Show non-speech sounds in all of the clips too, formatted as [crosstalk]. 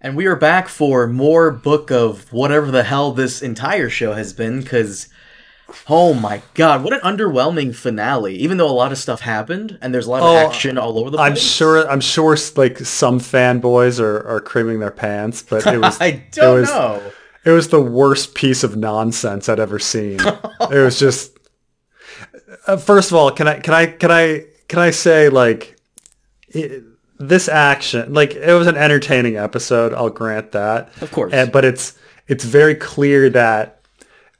And we are back for more book of whatever the hell this entire show has been, because oh my god, what an underwhelming finale. Even though a lot of stuff happened and there's a lot of Oh, action all over the place. I'm sure. I'm sure. Like some fanboys are, are creaming their pants, but it was. [laughs] I don't it was, know. It was the worst piece of nonsense I'd ever seen. [laughs] it was just. Uh, first of all, can I can I can I can I say like it, this action like it was an entertaining episode. I'll grant that. Of course. And, but it's it's very clear that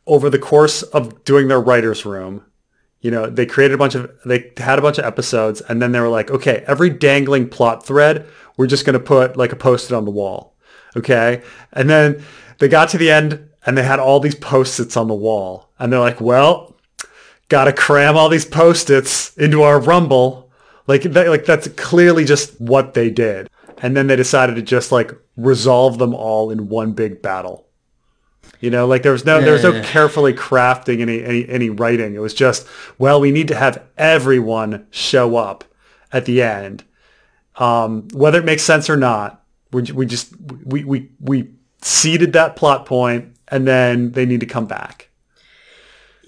over the course of doing their writers room, you know, they created a bunch of they had a bunch of episodes and then they were like, okay, every dangling plot thread, we're just going to put like a post-it on the wall. Okay? And then they got to the end and they had all these post-its on the wall. And they're like, well, got to cram all these post-its into our rumble. Like that, like that's clearly just what they did. And then they decided to just like resolve them all in one big battle. You know, like there was no there was no Yeah. carefully crafting any, any any writing. It was just, well, we need to have everyone show up at the end. Um, whether it makes sense or not, we, we just we, we we seeded that plot point and then they need to come back.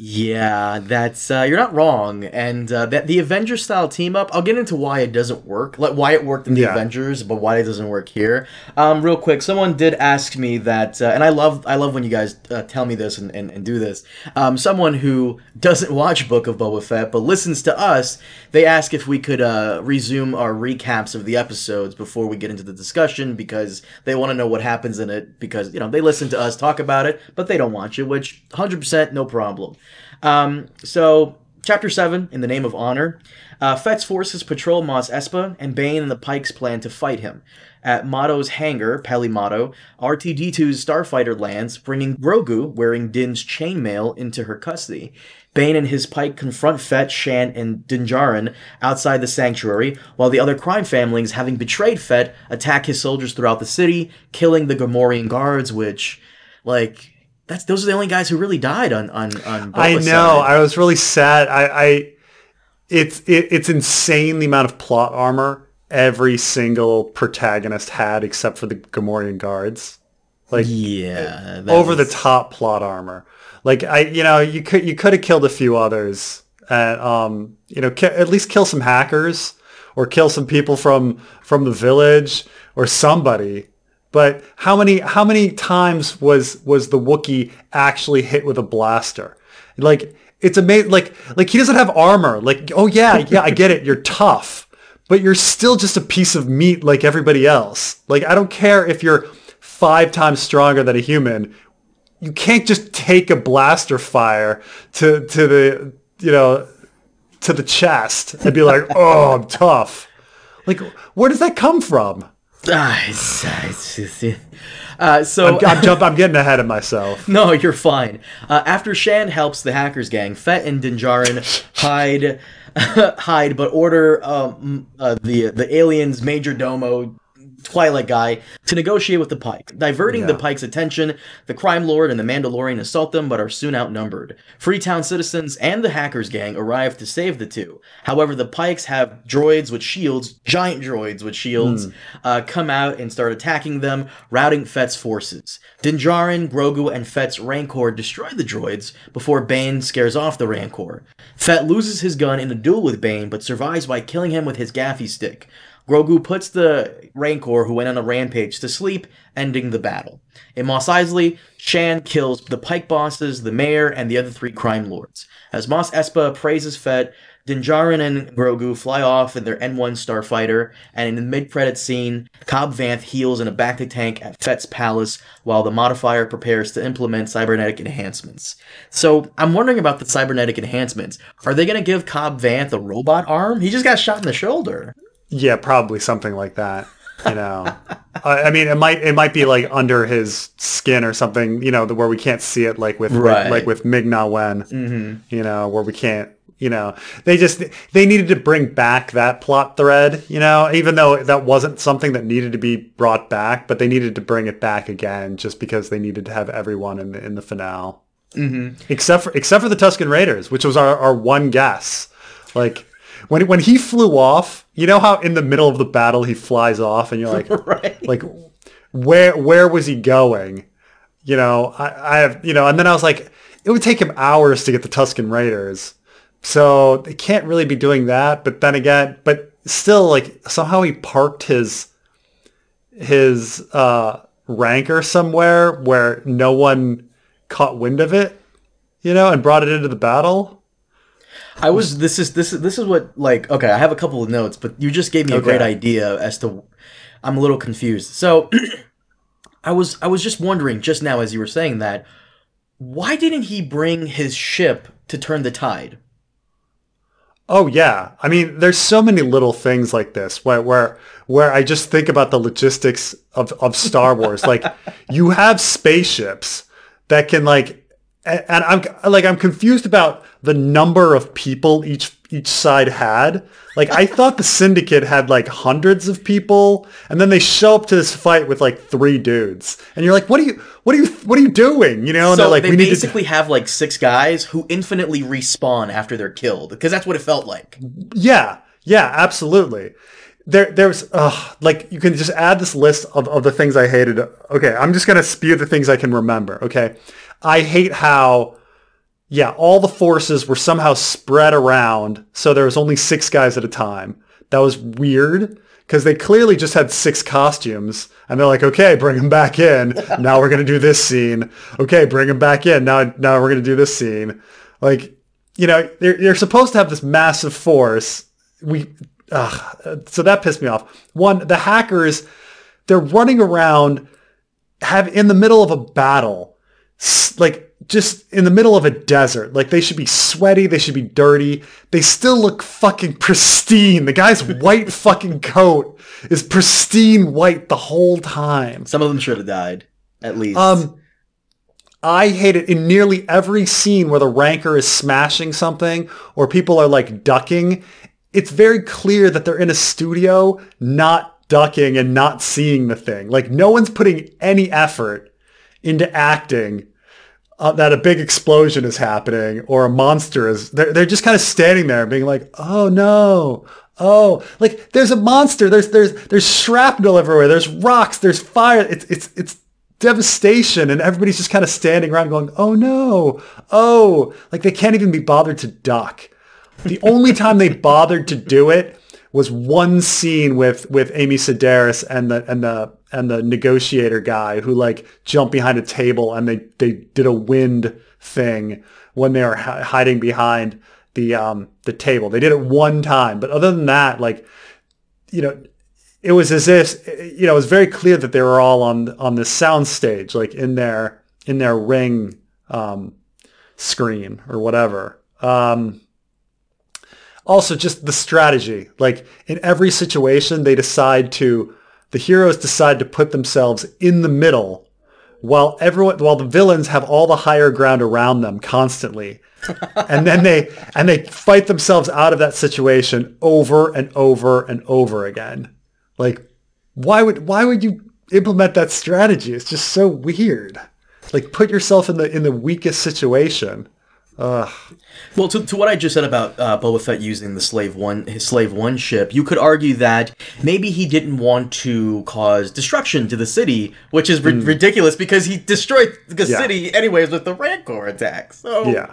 Yeah, that's uh, you're not wrong, and uh, that the Avengers style team up. I'll get into why it doesn't work, like why it worked in the Yeah. Avengers, but why it doesn't work here. Um, real quick, someone did ask me that, uh, and I love I love when you guys uh, tell me this and, and, and do this. Um, someone who doesn't watch Book of Boba Fett but listens to us, they ask if we could uh, resume our recaps of the episodes before we get into the discussion because they want to know what happens in it because you know they listen to us talk about it, but they don't watch it, which 100% no problem. Um, so, Chapter 7, In the Name of Honor. Uh, Fett's forces patrol Mos Espa, and Bane and the Pikes plan to fight him. At Motto's hangar, Peli Motto, R2-D2's starfighter lands, bringing Grogu, wearing Din's chainmail, into her custody. Bane and his Pike confront Fett, Shan, and Din Djarin outside the sanctuary, while the other crime families, having betrayed Fett, attack his soldiers throughout the city, killing the Gamorrean guards, which, like, that's those are the only guys who really died on on on. I know. side. I was really sad. I, I it's it, it's insane the amount of plot armor every single protagonist had except for the Gamorrean guards. Like yeah, that over the top plot armor. Like I, you know, you could you could have killed a few others, and um, you know, ki- at least kill some hackers or kill some people from from the village or somebody. But how many how many times was was the Wookiee actually hit with a blaster? Like it's amazing. Like like he doesn't have armor. Like oh yeah yeah I get it. You're tough, but you're still just a piece of meat like everybody else. Like I don't care if you're five times stronger than a human. You can't just take a blaster fire to to the you know to the chest and be like [laughs] oh I'm tough. Like where does that come from? Ah, it's- it's- it's- uh, so I'm, I'm [laughs] jump. I'm getting ahead of myself. no, you're fine. Uh, after Shan helps the hackers gang, Fett and Din Djarin hide, [laughs] hide, but order um, uh, the the aliens Major Domo. Twi'lek guy to negotiate with the Pike. Diverting the Pike's attention, the Crime Lord and the Mandalorian assault them but are soon outnumbered. Freetown citizens and the Hackers gang arrive to save the two. However, the Pikes have droids with shields, giant droids with shields, uh, come out and start attacking them, routing Fett's forces. Din Djarin, Grogu, and Fett's Rancor destroy the droids before Bane scares off the Rancor. Fett loses his gun in a duel with Bane but survives by killing him with his gaffi stick. Grogu puts the Rancor who went on a rampage to sleep, ending the battle. In Mos Eisley, Shan kills the Pike bosses, the mayor, and the other three crime lords. As Mos Espa praises Fett, Din Djarin and Grogu fly off in their N1 starfighter, and in the mid-credit scene, Cobb Vanth heals in a bacta tank at Fett's palace while the modifier prepares to implement cybernetic enhancements. So, I'm wondering about the cybernetic enhancements. Are they going to give Cobb Vanth a robot arm? He just got shot in the shoulder. Yeah, probably something like that. You know, [laughs] I, I mean, it might it might be like under his skin or something. You know, the, where we can't see it, like with Right. like with Ming Na Wen. Mm-hmm. You know, where we can't. You know, they just they needed to bring back that plot thread. You know, even though that wasn't something that needed to be brought back, but they needed to bring it back again just because they needed to have everyone in the in the finale. Mm-hmm. Except for except for the Tusken Raiders, which was our, our one guess. Like when when he flew off, you know how in the middle of the battle he flies off, and you're like, [laughs] Right. like where where was he going? You know, I, I have you know, and then I was like, it would take him hours to get the Tusken Raiders, so they can't really be doing that. But then again, but still, like somehow he parked his his uh, Rancor somewhere where no one caught wind of it, you know, and brought it into the battle. I was this is this is this is what like okay, I have a couple of notes, but you just gave me a Okay. great idea as to I'm a little confused. So [clears throat] I was I was just wondering just now as you were saying that why didn't he bring his ship to turn the tide? Oh yeah, I mean, there's so many little things like this where where where I just think about the logistics of of Star Wars. like [laughs] you have spaceships that can like, and, I'm like I'm confused about the number of people each each side had. Like I [laughs] thought the Syndicate had like hundreds of people, and then they show up to this fight with like three dudes, and you're like, what are you what are you what are you doing? You know? And so they're like, they we need to. basically have like six guys who infinitely respawn after they're killed because that's what it felt like. Yeah, yeah, absolutely. There, there's, uh, like, you can just add this list of, of the things I hated. Okay, I'm just gonna spew the things I can remember. Okay, I hate how, yeah, all the forces were somehow spread around, so there was only six guys at a time. That was weird because they clearly just had six costumes, and they're like, okay, bring them back in. [laughs] Now we're gonna do this scene. Okay, bring them back in. Now, now we're gonna do this scene. Like, you know, they're, they're supposed to have this massive force. We, ugh, so that pissed me off. One, the hackers, they're running around, have in the middle of a battle, like just in the middle of a desert. Like they should be sweaty, they should be dirty. They still look fucking pristine. The guy's [laughs] white fucking coat is pristine white the whole time. Some of them should have died at least. Um, I hate it in nearly every scene where the Rancor is smashing something or people are like ducking. It's very clear that they're in a studio, not ducking and not seeing the thing. Like no one's putting any effort into acting uh, that a big explosion is happening or a monster is. They're they're just kind of standing there, being like, "Oh no." Oh, like there's a monster. There's there's there's shrapnel everywhere. There's rocks. There's fire. It's it's it's devastation, and everybody's just kind of standing around going, "Oh no, oh!" Like they can't even be bothered to duck. The only time they bothered to do it was one scene with with Amy Sedaris and the and the and the negotiator guy who like jumped behind a table and they they did a wind thing when they were hi- hiding behind the um the table. They did it one time, but other than that, like you know, it was as if you know it was very clear that they were all on on the sound stage, like in their in their ring um, screen or whatever. Um, also, just the strategy, like in every situation, they decide to the heroes decide to put themselves in the middle, while everyone while the villains have all the higher ground around them constantly. [laughs] and then they and they fight themselves out of that situation over and over and over again. Like, why would why would you implement that strategy? It's just so weird. Like, put yourself in the in the weakest situation. Ugh. Well, to, to what I just said about uh, Boba Fett using the Slave One, his Slave One ship, you could argue that maybe he didn't want to cause destruction to the city, which is ri- ridiculous because he destroyed the. Yeah. city anyways with the Rancor attack. So Yeah.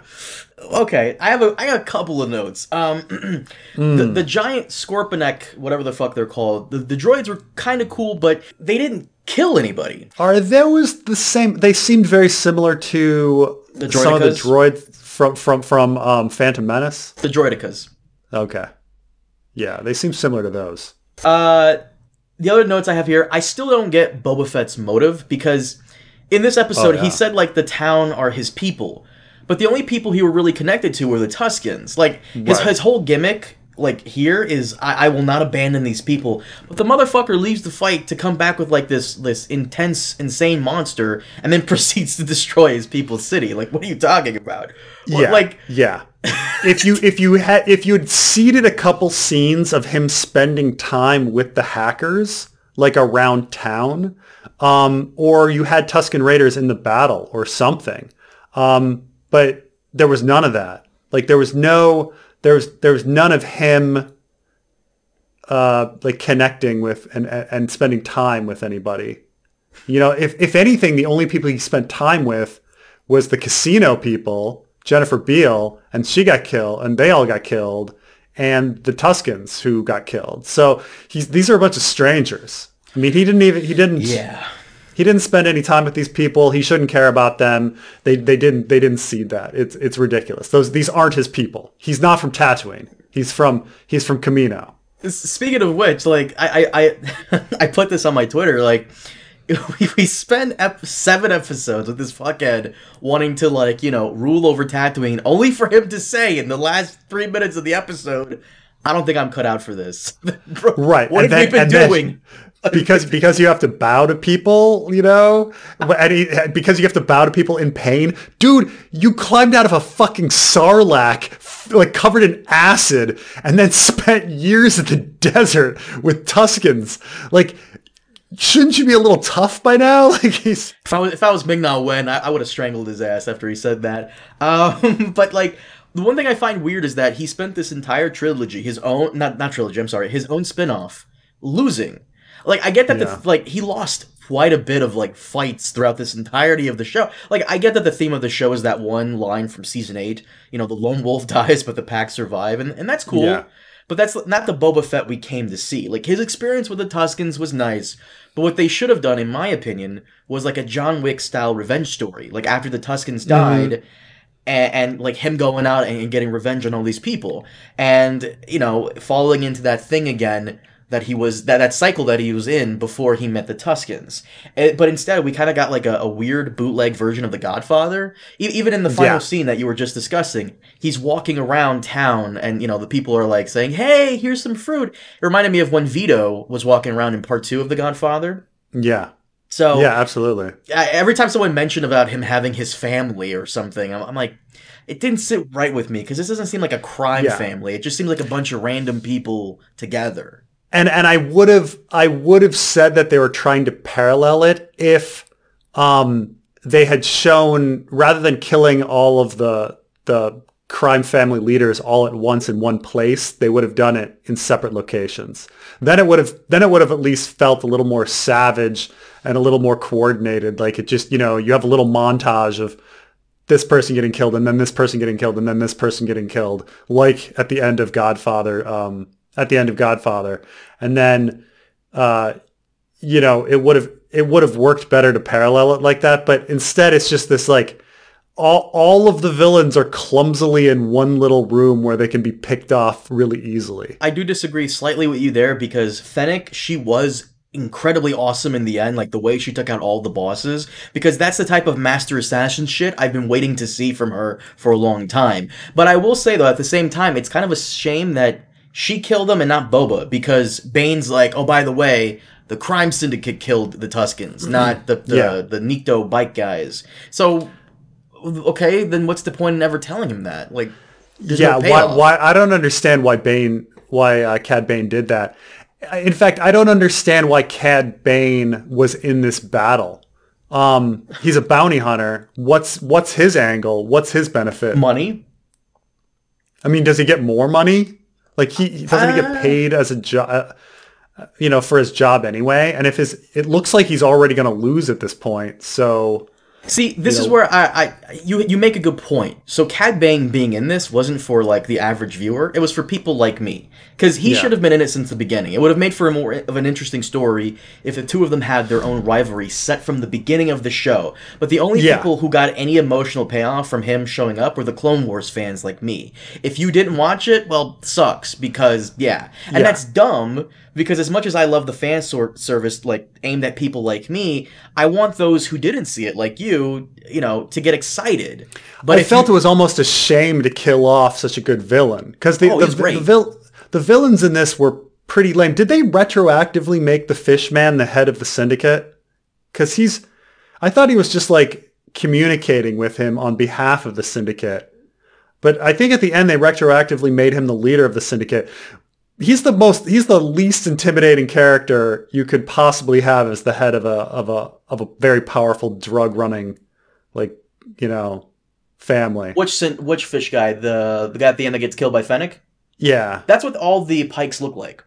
okay, I have a I got a couple of notes. Um, Hmm. [clears throat] the, the giant Scorpenek, whatever the fuck they're called, the, the droids were kind of cool, but they didn't kill anybody. Are those the same? They seemed very similar to The some of the droids from from from um, Phantom Menace. The Droidekas. Okay. Yeah, they seem similar to those. Uh, the other notes I have here, I still don't get Boba Fett's motive because in this episode Oh, yeah. he said like the town are his people, but the only people he were really connected to were the Tuskens. Like his Right. his whole gimmick. Like here is I, I will not abandon these people, but the motherfucker leaves the fight to come back with like this this intense insane monster, and then [laughs] proceeds to destroy his people's city. Like what are you talking about? What- Yeah, like yeah. if you if you had if you had seeded a couple scenes of him spending time with the hackers, like around town, um, or you had Tusken Raiders in the battle or something, um, but there was none of that. Like there was no there was there was none of him uh, like connecting with and and spending time with anybody. You know, if if anything, the only people he spent time with was the casino people, Jennifer Beals, and she got killed, and they all got killed, and the Tuskens who got killed. So he's these are a bunch of strangers. I mean, he didn't even he didn't Yeah. He didn't spend any time with these people. He shouldn't care about them. They they didn't they didn't see that. It's it's ridiculous. Those these aren't his people. He's not from Tatooine. He's from he's from Kamino. Speaking of which, like I I I, [laughs] I put this on my Twitter. Like [laughs] we, spend ep- seven episodes with this fuckhead wanting to like you know rule over Tatooine, only for him to say in the last three minutes of the episode, "I don't think I'm cut out for this." [laughs] Bro, Right, What and have we been and then- doing? Because because you have to bow to people, you know, and he, because you have to bow to people in pain, dude. You climbed out of a fucking sarlacc, like covered in acid, and then [laughs] spent years in the desert with Tuskens. Like, shouldn't you be a little tough by now? [laughs] Like he's If I was if I was Ming Na Wen, I, I would have strangled his ass after he said that. Um, [laughs] but like the one thing I find weird is that he spent this entire trilogy, his own not not trilogy, I'm sorry, his own spin-off, losing. Like I get that Yeah. the like he lost quite a bit of like fights throughout this entirety of the show. Like I get that the theme of the show is that one line from season eight, you know, the lone wolf [laughs] dies but the pack survive, and, and that's cool. Yeah. But that's not the Boba Fett we came to see. Like his experience with the Tuskens was nice, but what they should have done, in my opinion, was like a John Wick style revenge story. Like after the Tuskens mm-hmm. died, and, and like him going out and, and getting revenge on all these people, and you know, falling into that thing again that he was that that cycle that he was in before he met the Tuskens. Eh, but instead, we kind of got like a, a weird bootleg version of The Godfather. E- even in the final Yeah. scene that you were just discussing, he's walking around town, and you know the people are like saying, "Hey, here's some fruit." It reminded me of when Vito was walking around in part two of The Godfather. yeah So yeah absolutely. I, every time someone mentioned about him having his family or something, I'm, I'm like, it didn't sit right with me because this doesn't seem like a crime Yeah. family. It just seems like a bunch of random people together. And and I would have I would have said that they were trying to parallel it if um they had shown rather than killing all of the the crime family leaders all at once in one place they would have done it in separate locations. Then it would have then it would have at least felt a little more savage and a little more coordinated. Like it just you know you have a little montage of this person getting killed and then this person getting killed and then this person getting killed. Like at the end of godfather um, at the end of godfather and then uh, you know it would have it would have worked better to parallel it like that but instead it's just this like all, all of the villains are clumsily in one little room where they can be picked off really easily I do disagree slightly with you there because Fennec, she was incredibly awesome in the end, like the way she took out all the bosses, because that's the type of master assassin shit I've been waiting to see from her for a long time. But I will say though, at the same time, it's kind of a shame that she killed them and not Boba, because Bane's like, oh, by the way, the crime syndicate killed the Tuskens, not the the, Yeah. the Nikto bike guys. So okay, then what's the point in ever telling him that? Like yeah, no why, why? I don't understand why Bane, why uh, Cad Bane did that. In fact, I don't understand why Cad Bane was in this battle. Um, he's a bounty hunter. What's what's his angle? What's his benefit? money? I mean, does he get more money? Like he he- doesn't he Uh, get paid as a job? You know, for his job anyway. And if his, it looks like he's already going to lose at this point. So See, this is know? where I, I you you make a good point. So Cad Bane being in this wasn't for like the average viewer; it was for people like me. Because he Yeah. should have been in it since the beginning. It would have made for a more of an interesting story if the two of them had their own rivalry set from the beginning of the show. But the only Yeah. people who got any emotional payoff from him showing up were the Clone Wars fans like me. If you didn't watch it, well, sucks because yeah, and Yeah. that's dumb because as much as I love the fan sort service like aimed at people like me, I want those who didn't see it like you, you know, to get excited. But I felt you- it was almost a shame to kill off such a good villain because the Oh, the, the, great. vil- the villains in this were pretty lame. Did they retroactively make the Fishman the head of the syndicate? Because he's, I thought he was just like communicating with him on behalf of the syndicate. But I think at the end they retroactively made him the leader of the syndicate. He's the most, he's the least intimidating character you could possibly have as the head of a of a of a very powerful drug running, like you know, family. which which fish guy, the the guy at the end that gets killed by Fennec? Yeah. That's what all the pikes look like.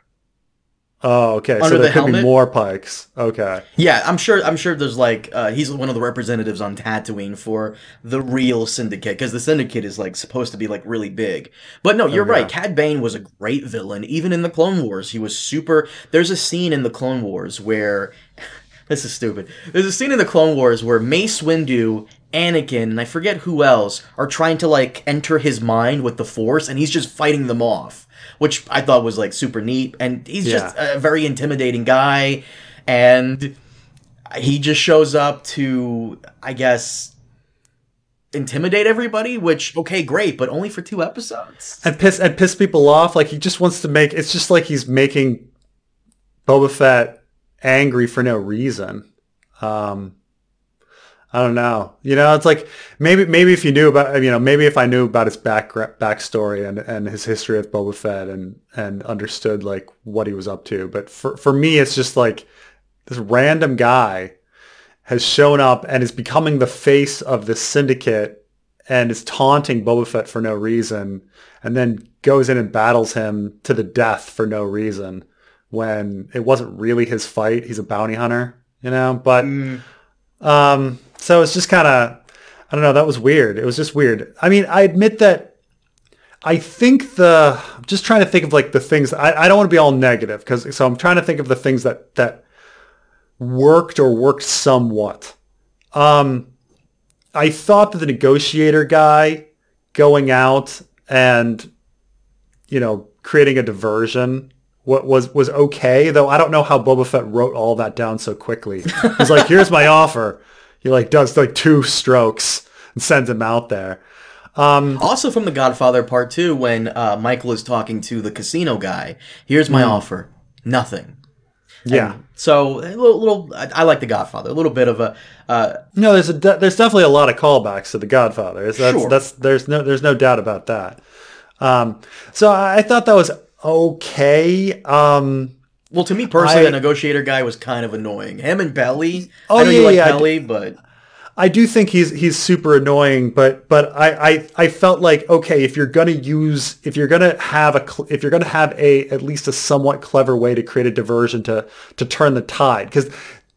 Oh, okay. Under so there the could be more Pikes. Okay. Yeah, I'm sure. I'm sure there's like uh, he's one of the representatives on Tatooine for the real Syndicate because the Syndicate is like supposed to be like really big. But no, you're Okay. right. Cad Bane was a great villain, even in the Clone Wars. He was super. There's a scene in the Clone Wars where [laughs] this is stupid. There's a scene in the Clone Wars where Mace Windu, Anakin, and I forget who else are trying to like enter his mind with the Force, and he's just fighting them off, which I thought was like super neat. And he's just a very intimidating guy, and he just shows up to, I guess, intimidate everybody. Which okay, great, but only for two episodes. and piss and piss people off. Like he just wants to make. It's just like he's making Boba Fett angry for no reason. Um, I don't know. You know, it's like maybe maybe if you knew about you know maybe if I knew about his back backstory and and his history with Boba Fett and and understood like what he was up to. But for for me, it's just like this random guy has shown up and is becoming the face of the syndicate and is taunting Boba Fett for no reason and then goes in and battles him to the death for no reason when it wasn't really his fight. He's a bounty hunter, you know, but um so it's just kind of I don't know, that was weird. It was just weird. I mean, I admit that I think the I'm just trying to think of like the things I, I don't want to be all negative because so I'm trying to think of the things that that worked or worked somewhat. Um, I thought that the negotiator guy going out and you know creating a diversion what was was okay though I don't know how Boba Fett wrote all that down so quickly. He's like, "Here's my offer." He like does like two strokes and sends him out there. Um, Also from The Godfather Part Two, when uh, Michael is talking to the casino guy, here's my offer, nothing. Yeah. So a little, little I, I like The Godfather, a little bit of a uh, No, there's a de- there's definitely a lot of callbacks to The Godfather. That's, Sure. that's there's no there's no doubt about that. Um, so I, I thought that was okay. Um, well to me personally, I- the negotiator guy was kind of annoying. Him and Peli. Oh, I know you yeah, like yeah, I Peli, but I do think he's he's super annoying, but but I, I I felt like okay if you're gonna use if you're gonna have a if you're gonna have a at least a somewhat clever way to create a diversion to to turn the tide because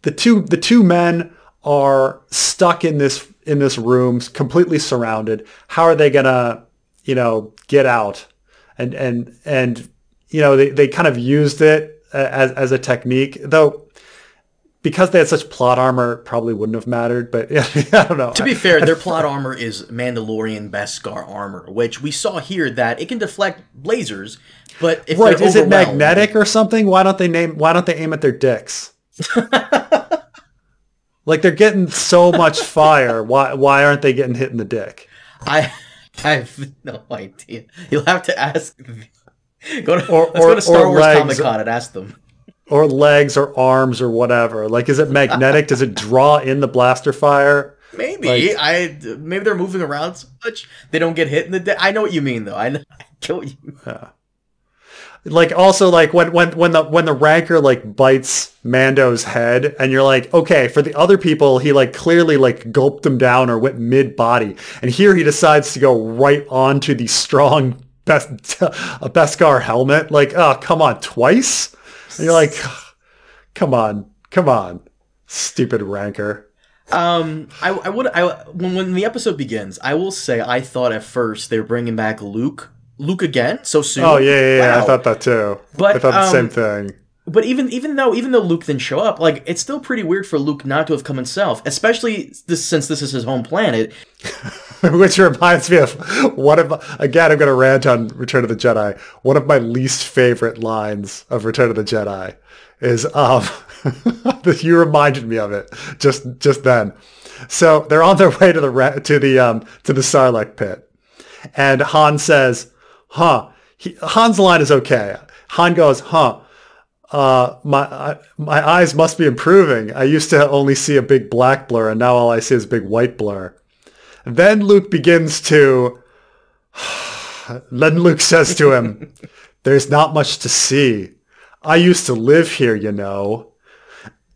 the two the two men are stuck in this in this room completely surrounded. How are they gonna you know get out and and and you know they, they kind of used it as as a technique though because they had such plot armor, probably wouldn't have mattered. But [laughs] yeah, I don't know. to be fair, their plot [laughs] armor is Mandalorian Beskar armor, which we saw here that it can deflect lasers, but if right? Is it magnetic or something? Why don't they name? Why don't they aim at their dicks? [laughs] like they're getting so much fire. Why? Why aren't they getting hit in the dick? I I have no idea. You'll have to ask. Go to, Or- let's go or- to Star Wars legs. Comic Con and ask them. Or legs or arms or whatever. Like, is it magnetic? Does it draw in the blaster fire? Maybe Like- I maybe they're moving around so much they don't get hit in the. De- I know what you mean though. I know. [laughs] I get what you. like also like when when when the when the Rancor like bites Mando's head and you're like okay for the other people he like clearly like gulped him down or went mid body and here he decides to go right onto the strong best a Beskar helmet like oh come on twice? And you're like come on come on stupid Rancor. Um, I, I would I when when the episode begins, I will say I thought at first they were bringing back Luke, Luke again so soon. oh yeah yeah, yeah I thought that too. But, I thought the um, same thing But even even though even though Luke didn't show up, like it's still pretty weird for Luke not to have come himself, especially this since this is his home planet. [laughs] Which reminds me of one of again I'm gonna rant on Return of the Jedi. One of my least favorite lines of Return of the Jedi is um [laughs] you reminded me of it just just then. So they're on their way to the to the um to the Sarlacc pit, and Han says, "Huh." He, Han's line is okay. Han goes, "Huh." Uh, my I, my eyes must be improving. I used to only see a big black blur, and now all I see is a big white blur. Then Luke begins to. [sighs] Then Luke says to him, [laughs] There's not much to see. I used to live here, you know.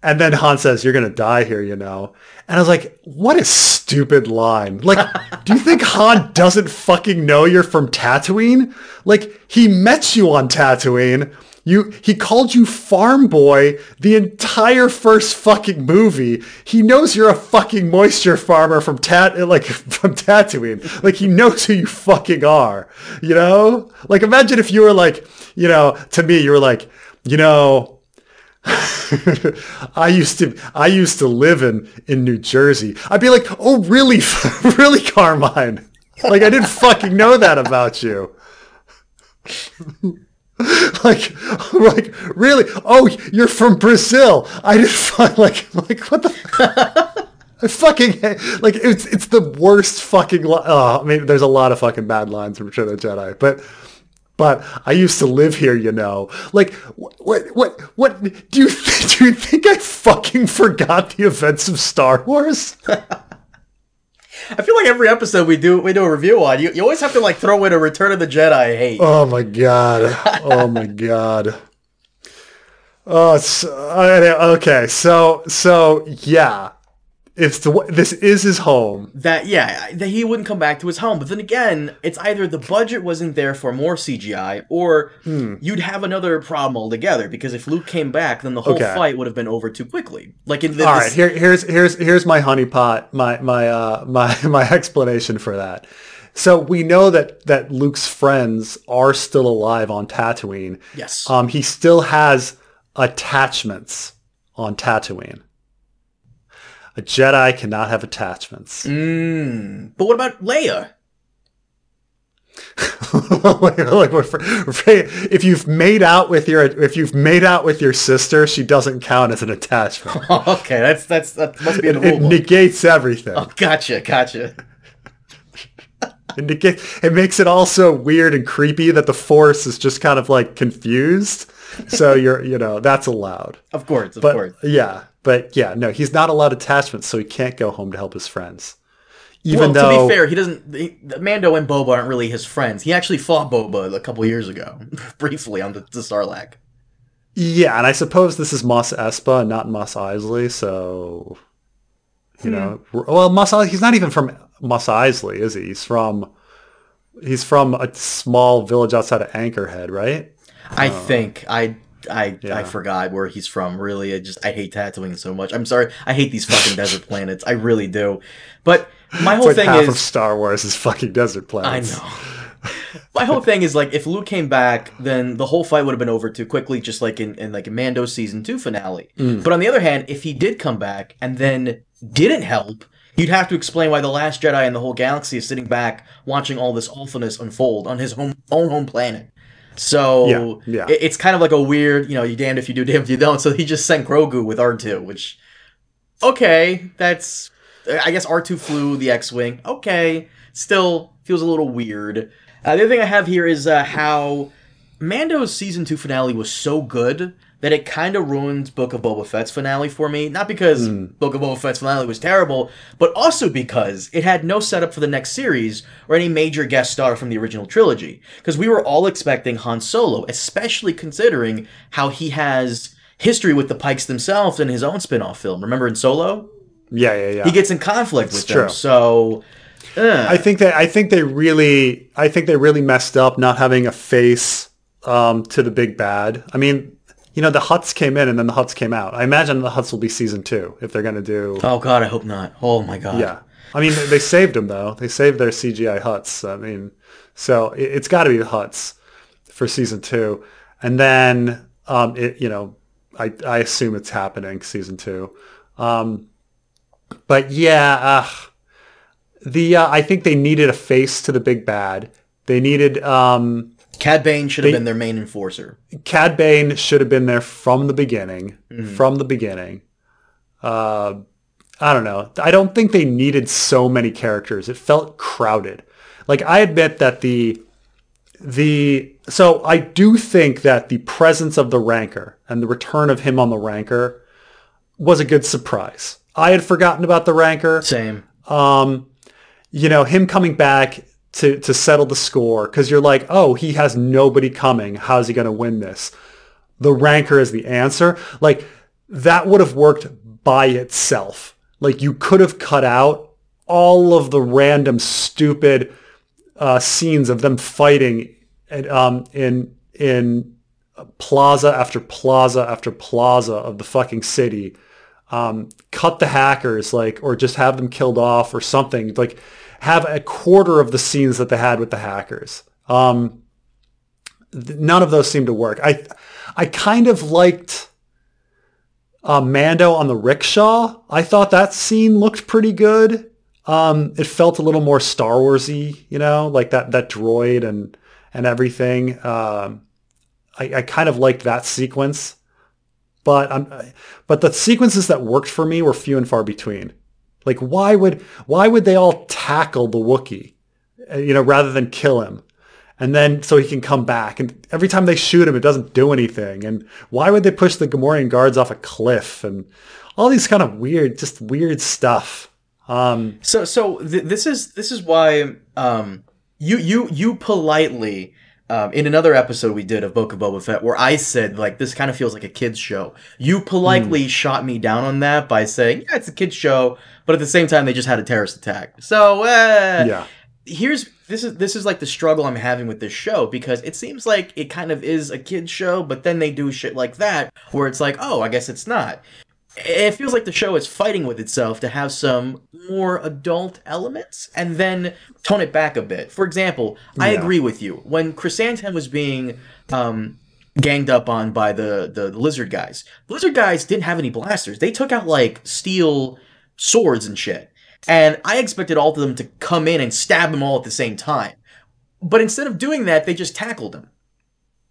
And then Han says, You're to die here, you know. And I was like, What a stupid line. Like, [laughs] do you think Han doesn't fucking know you're from Tatooine? Like, he met you on Tatooine. You he called you farm boy the entire first fucking movie. He knows you're a fucking moisture farmer from Tat like [laughs] from Tatooine. Like he knows who you fucking are. You know? Like imagine if you were like, you know, to me you were like, you know, [laughs] I used to I used to live in in New Jersey. I'd be like, "Oh, really? [laughs] really, Carmine? Like I didn't fucking know that about you." [laughs] like like really? Oh you're from brazil. I didn't [laughs] find like like what the [laughs] I fucking like it's it's the worst fucking li- oh, I mean there's a lot of fucking bad lines from Return of the Jedi but but I used to live here you know. Like what what what do you th- do you think I fucking forgot the events of Star Wars I feel like every episode we do we do a review on you. You always have to like throw in a Return of the Jedi hate. Oh my god! Oh my god! Oh, okay. So so yeah, it's the this is his home. That yeah, that he wouldn't come back to his home. But then again, it's either the budget wasn't there for more CGI, or Hmm. you'd have another problem altogether. Because if Luke came back, then the whole Okay. fight would have been over too quickly. Like in the, All this- right, here, here's here's here's my honeypot, my my uh, [laughs] my my explanation for that. So we know that that Luke's friends are still alive on Tatooine. yes, Um, he still has attachments on Tatooine. A Jedi cannot have attachments. mm. but what about Leia? [laughs] like, like, we're- we're- if you've made out with your if you've made out with your sister, she doesn't count as an attachment. [laughs] okay, that's that's that must be in the it rule. book. negates everything. Oh, gotcha, gotcha. [laughs] It, negate, it makes it also weird and creepy that the force is just kind of like confused. So you're, you know, that's allowed. Of course, of But course. yeah, but yeah, no, he's not allowed attachments, so he can't go home to help his friends. well, Even though, to be fair, he doesn't. He, Mando and Boba aren't really his friends. He actually fought Boba a couple years ago, [laughs] briefly on the, the Sarlacc. yeah, and I suppose this is Mos Espa, not Mos Eisley, so you hmm. know, well, Mos Eisley, he's not even from Mos Eisley, is he? He's from he's from a small village outside of Anchorhead, right? I uh, think I I I forgot where he's from. Really, I just I hate Tatooine so much. I'm sorry. I hate these fucking desert planets. I really do. But my whole like thing half is of Star Wars is fucking desert planets. I know. My whole thing is like if Luke came back, then the whole fight would have been over too quickly, just like in, in like a Mando season two finale. Mm. But on the other hand, if he did come back and then didn't help, you'd have to explain why the Last Jedi and the whole galaxy is sitting back watching all this awfulness unfold on his home own home planet. So Yeah, yeah. it- it's kind of like a weird, you know, you damned if you do, [laughs] damned if you don't. So he just sent Grogu with R two, which okay, that's I guess R two flew the X wing. Okay, still feels a little weird. Uh, the other thing I have here is uh, how Mando's season two finale was so good that it kind of ruined Book of Boba Fett's finale for me. Not because Book of Boba Fett's finale was terrible, but also because it had no setup for the next series or any major guest star from the original trilogy. Because we were all expecting Han Solo, especially considering how he has history with the Pikes themselves in his own spin-off film. Remember in Solo? Yeah, yeah, yeah. He gets in conflict with them. So uh, I think that I think they really I think they really messed up not having a face um, to the big bad. I mean, you know, the Hutts came in and then the Hutts came out. I imagine the Hutts will be season two if they're going to do. Oh god, I hope not. Oh my god. Yeah, I mean, they saved them though. They saved their CGI Hutts. I mean, so it, it's got to be the Hutts for season two, and then um, it you know, I I assume it's happening season two. Um, but yeah, uh, the uh, I think they needed a face to the big bad. They needed um, Cad Bane should have They- been their main enforcer. Cad Bane should have been there from the beginning. From the beginning. Uh, I don't know. I don't think they needed so many characters. It felt crowded. Like I admit that the the so I do think that the presence of the Rancor and the return of him on the Rancor was a good surprise. I had forgotten about the Rancor Same. um, you know, him coming back to, to settle the score because you're like, oh, he has nobody coming. How's he going to win this? The Rancor is the answer. Like that would have worked by itself. Like you could have cut out all of the random stupid uh, scenes of them fighting and, um, in in plaza after plaza after plaza of the fucking city. Um, cut the hackers, like, or just have them killed off or something. Like, have a quarter of the scenes that they had with the hackers. Um, th- none of those seemed to work. I, I kind of liked uh, Mando on the rickshaw. I thought that scene looked pretty good. Um, it felt a little more Star Warsy, you know, like that that droid and and everything. Um, I, I kind of liked that sequence, but I'm, but the sequences that worked for me were few and far between. Like why would why would they all tackle the Wookiee, uh, you know, rather than kill him? And then so he can come back. And every time they shoot him, it doesn't do anything. And why would they push the Gamorrean guards off a cliff? And all these kind of weird, just weird stuff. Um, so so th- this is this is why um, you you you politely um, in another episode we did of Book of Boba Fett, where I said like this kind of feels like a kids show. You politely mm. shot me down on that by saying, "Yeah, it's a kids show," but at the same time they just had a terrorist attack. So uh, yeah, here's this is this is like the struggle I'm having with this show because it seems like it kind of is a kids show, but then they do shit like that where it's like, oh, I guess it's not it feels like the show is fighting with itself to have some more adult elements and then tone it back a bit. For example, yeah. I agree with you. When Chrysanthemum was being um, ganged up on by the, the lizard guys, the lizard guys didn't have any blasters. They took out like steel swords and shit. And I expected all of them to come in and stab them all at the same time. But instead of doing that, they just tackled them.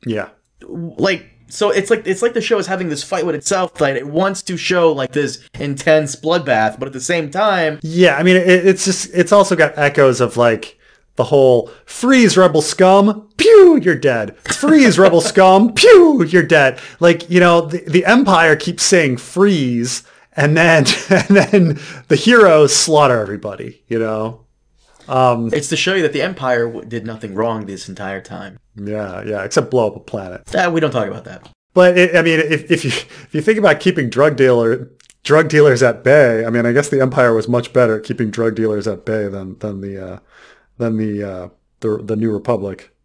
Yeah. Like so it's like it's like the show is having this fight with itself that it wants to show like this intense bloodbath but at the same time yeah i mean it, it's just it's also got echoes of like the whole freeze rebel scum pew you're dead. Freeze rebel scum [laughs] pew you're dead. Like you know the, the empire keeps saying freeze and then [laughs] and then the heroes slaughter everybody you know um, it's to show you that the Empire did nothing wrong this entire time. Yeah, yeah, except blow up a planet. Uh, we don't talk about that. But it, I mean, if, if you if you think about keeping drug dealer drug dealers at bay, I mean, I guess the Empire was much better at keeping drug dealers at bay than than the uh, than the, uh, the the New Republic.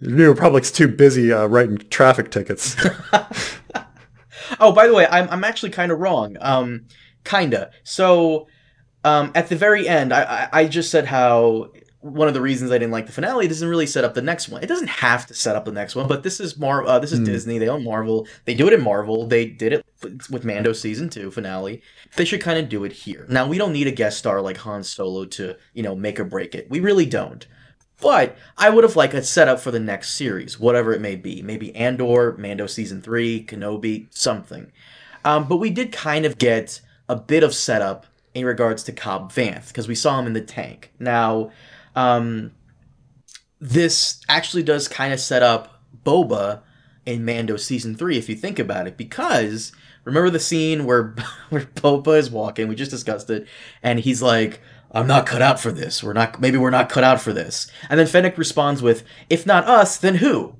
The New Republic's too busy uh, writing traffic tickets. [laughs] [laughs] oh, by the way, I'm I'm actually kind of wrong. Um, kinda. So um, at the very end, I, I, I just said how one of the reasons I didn't like the finale doesn't really set up the next one. It doesn't have to set up the next one, but this is Mar. Uh, this is mm. Disney. They own Marvel. They do it in Marvel. They did it with Mando season two finale. They should kind of do it here. Now we don't need a guest star like Han Solo to you know make or break it. We really don't. But I would have liked a setup for the next series, whatever it may be. Maybe Andor, Mando season three, Kenobi, something. Um, but we did kind of get a bit of setup in regards to Cobb Vanth because we saw him in the tank. Now, um, this actually does kind of set up Boba in Mando season three if you think about it because remember the scene where [laughs] where Boba is walking? We just discussed it, and he's like. I'm not cut out for this. We're not. Maybe we're not cut out for this. And then Fennec responds with, "If not us, then who?"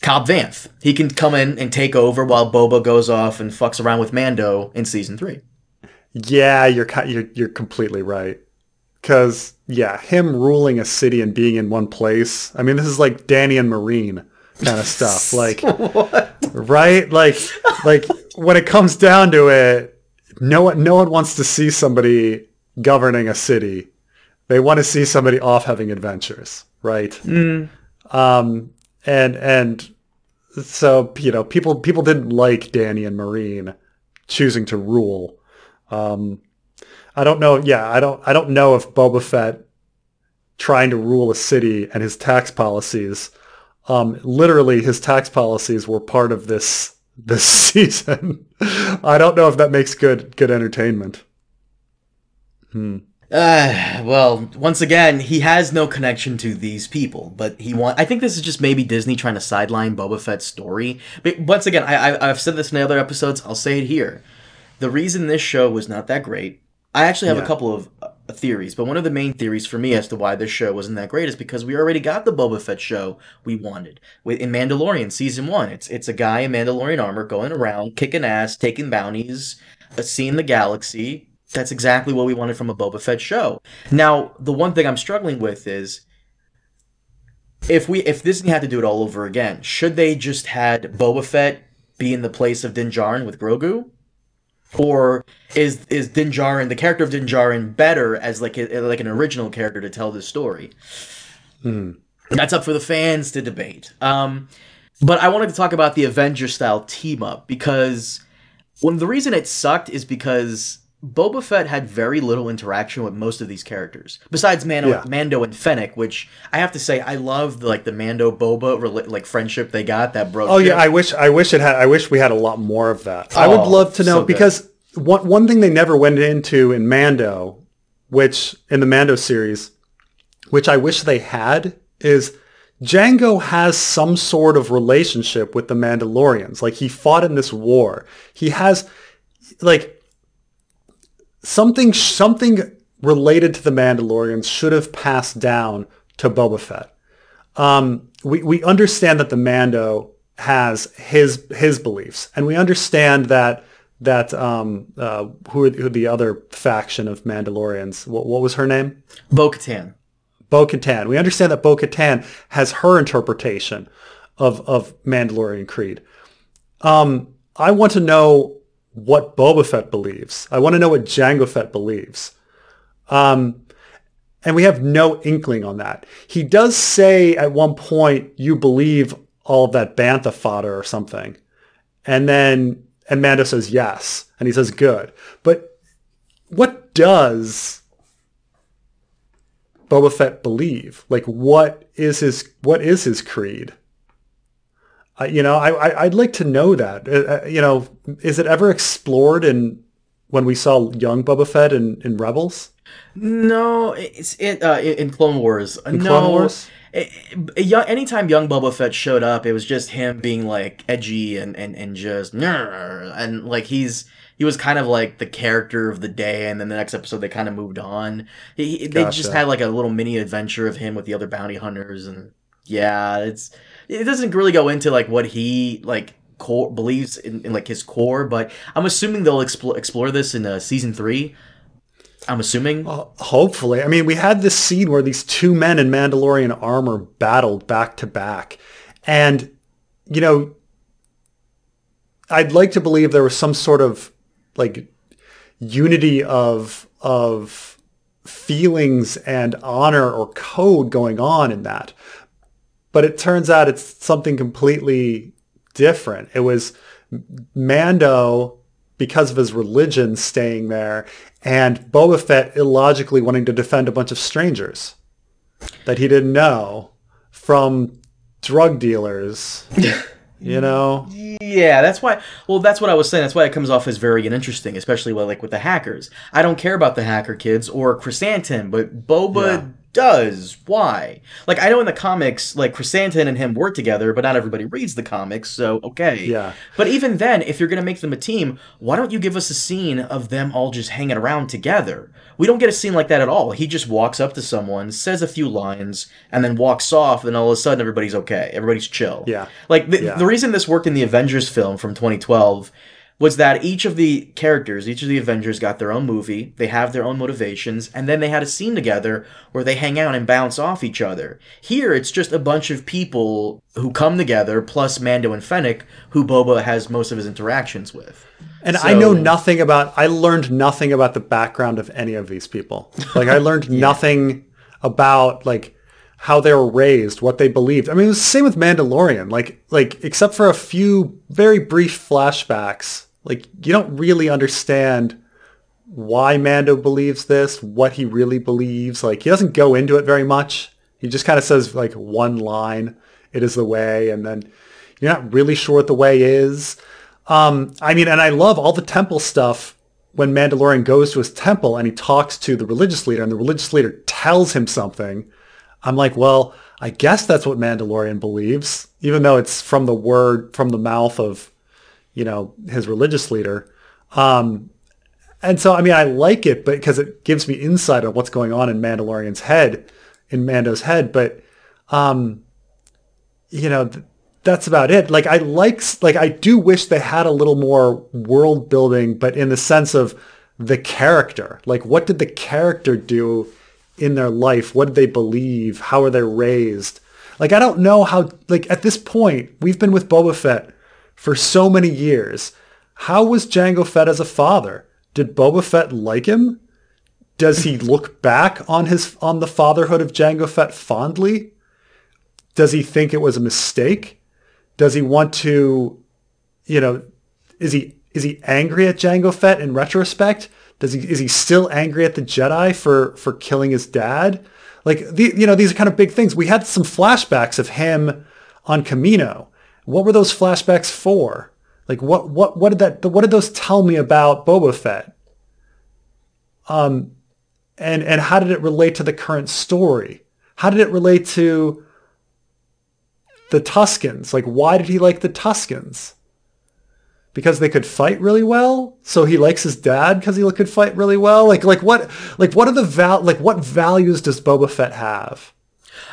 Cobb Vanth. He can come in and take over while Boba goes off and fucks around with Mando in season three. Yeah, you're you're you're completely right. Cause yeah, him ruling a city and being in one place. I mean, this is like Daenerys kind of [laughs] stuff. Like, right? Like, like when it comes down to it, no one no one wants to see somebody governing a city. They want to see somebody off having adventures, right? Mm. Um, and and so you know, people people didn't like Daenerys choosing to rule um, I don't know. Yeah, I don't. I don't know if Boba Fett trying to rule a city and his tax policies. Um, literally, his tax policies were part of this this [laughs] season. I don't know if that makes good good entertainment. Hmm. Uh, well, once again, he has no connection to these people, but he want. I think this is just maybe Disney trying to sideline Boba Fett's story. But once again, I, I I've said this in other episodes. I'll say it here the reason this show was not that great, I actually have yeah. a couple of uh, theories, but one of the main theories for me as to why this show wasn't that great is because we already got the Boba Fett show we wanted in Mandalorian season one. It's it's a guy in Mandalorian armor going around kicking ass, taking bounties, uh, seeing the galaxy. That's exactly what we wanted from a Boba Fett show. Now, the one thing I'm struggling with is if we if Disney had to do it all over again, should they just had Boba Fett be in the place of Din Djarin with Grogu? Or is is Din Djarin the character of Din Djarin better as like a, like an original character to tell this story? That's up for the fans to debate. Um, but I wanted to talk about the Avenger style team up because when the reason it sucked is because Boba Fett had very little interaction with most of these characters besides Mando, Yeah. Mando and Fennec, which I have to say I love the, like the Mando Boba rela- like friendship they got that broke. Oh yeah, I wish I wish it had I wish we had a lot more of that. I Oh, would love to know so because one one thing they never went into in Mando, which in the Mando series, which I wish they had, is Jango has some sort of relationship with the Mandalorians. Like he fought in this war. He has like something something related to the Mandalorians should have passed down to Boba Fett um, we, we understand that the Mando has his his beliefs, and we understand that that um, uh, who, who the other faction of Mandalorians? What, what was her name? Bo Katan. Bo-Katan. We understand that Bo-Katan has her interpretation of of Mandalorian creed. Um, I want to know what Boba Fett believes. I want to know what Jango Fett believes. Um, and we have no inkling on that. He does say at one point, "You believe all of that bantha fodder or something," and then and Mando says yes, and he says good. But what does Boba Fett believe? Like, what is his what is his creed? I, you know, I, I I'd like to know that. Uh, uh, you know, is it ever explored in when we saw young Boba Fett in, in Rebels? No, it's it uh, in in Clone Wars. In no, Clone Wars? It, it- young, anytime young Boba Fett showed up, it was just him being like edgy and and and just and like he's he was kind of like the character of the day. And then the next episode, they kind of moved on. He, he- they just had like a little mini adventure of him with the other bounty hunters, and yeah, it's it doesn't really go into like what he like core believes in, in like his core. But I'm assuming they'll explore explore this in uh, season three. I'm assuming. Uh, hopefully. I mean, we had this scene where these two men in Mandalorian armor battled back to back. And, you know, I'd like to believe there was some sort of like unity of of feelings and honor or code going on in that. But it turns out it's something completely different. It was Mando because of his religion staying there and Boba Fett illogically wanting to defend a bunch of strangers that he didn't know from drug dealers. [laughs] you know? Yeah, that's why. Well, that's what I was saying. That's why it comes off as very uninteresting, especially like with the hackers. I don't care about the hacker kids or Krrsantan, but Boba Yeah. Does. Why? Like I know in the comics, like Krrsantan and him work together, but not everybody reads the comics, so okay. Yeah. But even then, if you're gonna make them a team, why don't you give us a scene of them all just hanging around together? We don't get a scene like that at all. He just walks up to someone, says a few lines, and then walks off, and all of a sudden everybody's okay. Everybody's chill. Yeah. Like the, Yeah. the reason this worked in the Avengers film from 2012 was that each of the characters, each of the Avengers got their own movie, they have their own motivations, and then they had a scene together where they hang out and bounce off each other. Here it's just a bunch of people who come together plus Mando and Fennec who Boba has most of his interactions with. And I know nothing about I learned nothing about the background of any of these people. Like I learned [laughs] nothing about like how they were raised, what they believed. I mean, it was the same with Mandalorian. Like like except for a few very brief flashbacks, like you don't really understand why Mando believes this, what he really believes. Like he doesn't go into it very much. He just kind of says like one line, "It is the way," and then you're not really sure what the way is. Um, I mean, and I love all the temple stuff when Mandalorian goes to his temple and he talks to the religious leader, and the religious leader tells him something. I'm like, well, I guess that's what Mandalorian believes, even though it's from the word from the mouth of, you know, his religious leader. Um, and so, I mean, I like it, but because it gives me insight on what's going on in Mandalorian's head, in Mando's head. But, um, you know, th- that's about it. Like, I like, like, I do wish they had a little more world building, but in the sense of the character. Like, what did the character do in their life? What did they believe? How were they raised? Like I don't know how like at this point we've been with Boba Fett for so many years. How was Jango Fett as a father? Did Boba Fett like him? Does he look back on his on the fatherhood of Jango Fett fondly? Does he think it was a mistake? Does he want to, you know, is he is he angry at Jango Fett in retrospect? Does he is he still angry at the Jedi for for killing his dad? Like the, you know, these are kind of big things. We had some flashbacks of him on Kamino. What were those flashbacks for? Like what what what did that what did those tell me about Boba Fett? Um and and how did it relate to the current story? How did it relate to the Tuskens? Like why did he like the Tuskens? because they could fight really well. So he likes his dad because he could fight really well. Like like what like what are the val like what values does Boba Fett have?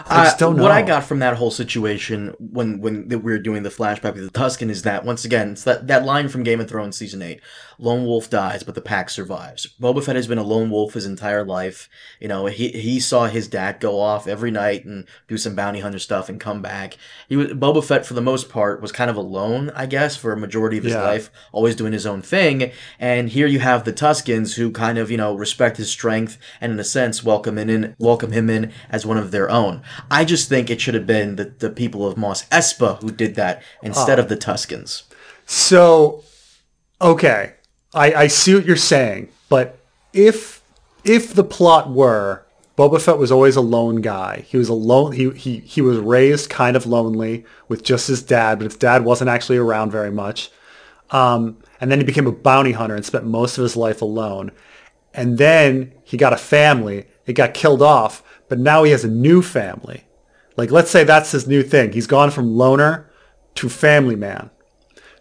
I just don't know. What I got from that whole situation when when we were doing the flashback with the Tusken is that once again it's that, that line from Game of Thrones season eight: "Lone wolf dies, but the pack survives." Boba Fett has been a lone wolf his entire life. You know, he he saw his dad go off every night and do some bounty hunter stuff and come back. He was Boba Fett for the most part was kind of alone, I guess, for a majority of his yeah. life, always doing his own thing. And here you have the Tuskens who kind of you know respect his strength and in a sense welcome in welcome him in as one of their own. I just think it should have been the, the people of Mos Espa who did that instead uh, of the Tuskens. So, okay, I, I see what you're saying, but if if the plot were Boba Fett was always a lone guy. He was alone. He, he, he was raised kind of lonely with just his dad, but his dad wasn't actually around very much. Um, and then he became a bounty hunter and spent most of his life alone. And then he got a family. It got killed off but now he has a new family. Like, let's say that's his new thing. He's gone from loner to family man.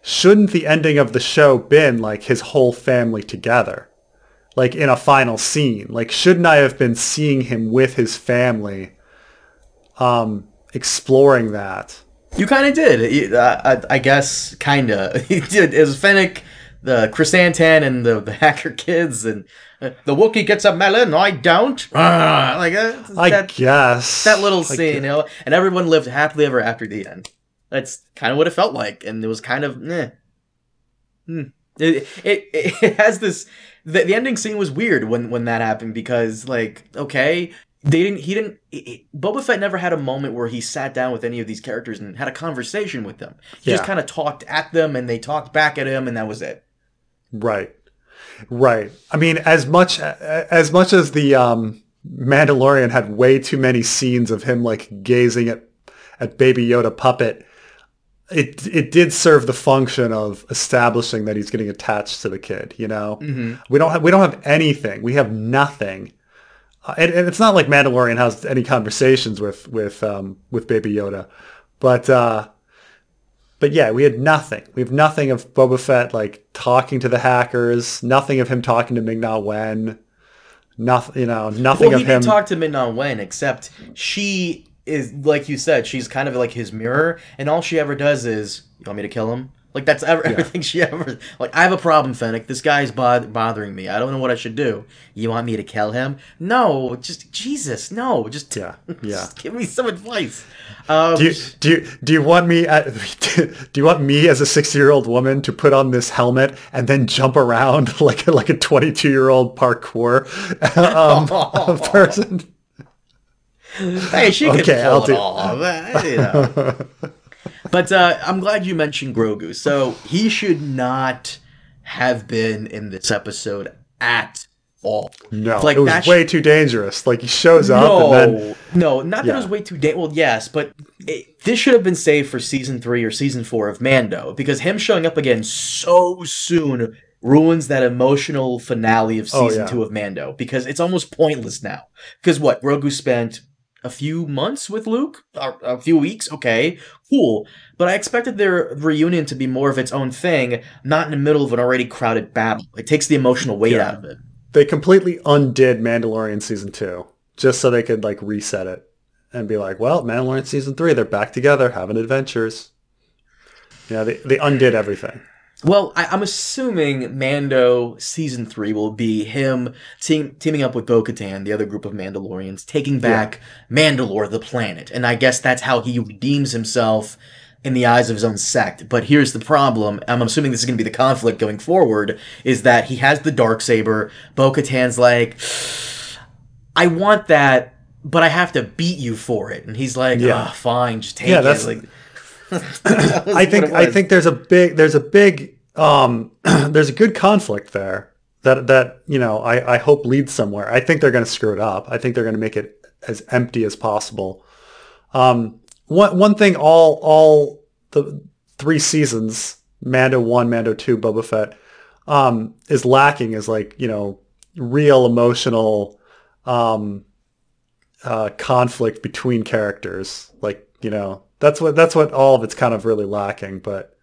Shouldn't the ending of the show been like his whole family together? Like in a final scene? Like, shouldn't I have been seeing him with his family, um, exploring that? You kind of did. I, I, guess, kind of. [laughs] Did. It was Fennec, the Krrsantan, and the, the hacker kids, and the Wookiee gets a melon, I don't. Ah, like uh, I that, guess that little scene, you know, and everyone lived happily ever after the end. That's kind of what it felt like, and it was kind of, eh. Hmm. It, it [laughs] it has this. The, the ending scene was weird when when that happened because like okay they didn't he didn't he, Boba Fett never had a moment where he sat down with any of these characters and had a conversation with them. He yeah. just kind of talked at them and they talked back at him and that was it. Right. Right. I mean, as much as much as the um, Mandalorian had way too many scenes of him like gazing at at Baby Yoda puppet, it it did serve the function of establishing that he's getting attached to the kid. You know, mm-hmm. we don't have we don't have anything. We have nothing. Uh, and, and, it's not like Mandalorian has any conversations with with um, with Baby Yoda, but uh, but yeah, we had nothing. We have nothing of Boba Fett like talking to the hackers. Nothing of him talking to Ming Na Wen. Nothing, you know, nothing well, of him. He did talk to Ming Na Wen, except she is like you said. She's kind of like his mirror, and all she ever does is, "You want me to kill him?" Like that's ever, [laughs] yeah. everything she ever. Like I have a problem, Fennec. This guy's bod- bothering me. I don't know what I should do. You want me to kill him? No, just Jesus, no, just yeah, [laughs] yeah. Just give me some advice. Um, do you do you, do you want me at, [laughs] do you want me as a sixty year old woman to put on this helmet and then jump around like like a twenty two year old parkour um, person? Hey, she can okay, pull I'll it do- off. You [laughs] know. But uh, I'm glad you mentioned Grogu. So he should not have been in this episode at all. No, like, it was way sh- too dangerous. Like he shows up no, and then no, not that it was way too dangerous. Well, yes, but it, this should have been saved for season three or season four of Mando because him showing up again so soon ruins that emotional finale of season oh, yeah. two of Mando because it's almost pointless now. Because what Grogu spent a few months with Luke, a few weeks, okay, cool. But I expected their reunion to be more of its own thing, not in the middle of an already crowded battle. It takes the emotional weight yeah. out of it. They completely undid Mandalorian season two just so they could like reset it and be like, well, Mandalorian season three, they're back together having adventures. Yeah, they, they undid everything. Well, I, I'm assuming Mando season three will be him team, teaming up with Bo Katan, the other group of Mandalorians, taking back Mandalore, the planet. And I guess that's how he redeems himself in the eyes of his own sect. But here's the problem. I'm assuming this is going to be the conflict going forward is that he has the dark saber. Bo Katan's like, I want that, but I have to beat you for it. And he's like, Yeah. "Ah, fine, just take Yeah, it. that's- like, I think I think there's a big there's a big um [clears throat] there's a good conflict there that that you know I I hope leads somewhere. I think they're going to screw it up. I think they're going to make it as empty as possible. Um, one one thing all all the three seasons, Mando one, Mando two, Boba Fett, um, is lacking is like you know real emotional um, uh, conflict between characters. Like you know that's what that's what all of it's kind of really lacking. But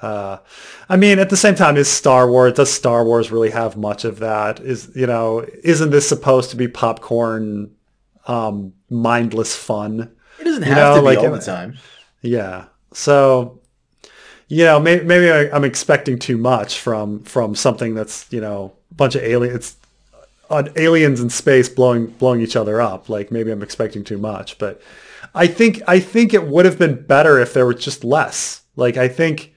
uh, I mean, at the same time, is Star Wars does Star Wars really have much of that? Is you know isn't this supposed to be popcorn, um, mindless fun? it doesn't you have know, to be like all the time. Yeah. So, you know, maybe, maybe I, I'm expecting too much from from something that's you know a bunch of aliens, on aliens in space blowing blowing each other up. Like maybe I'm expecting too much, but I think I think it would have been better if there was just less. Like I think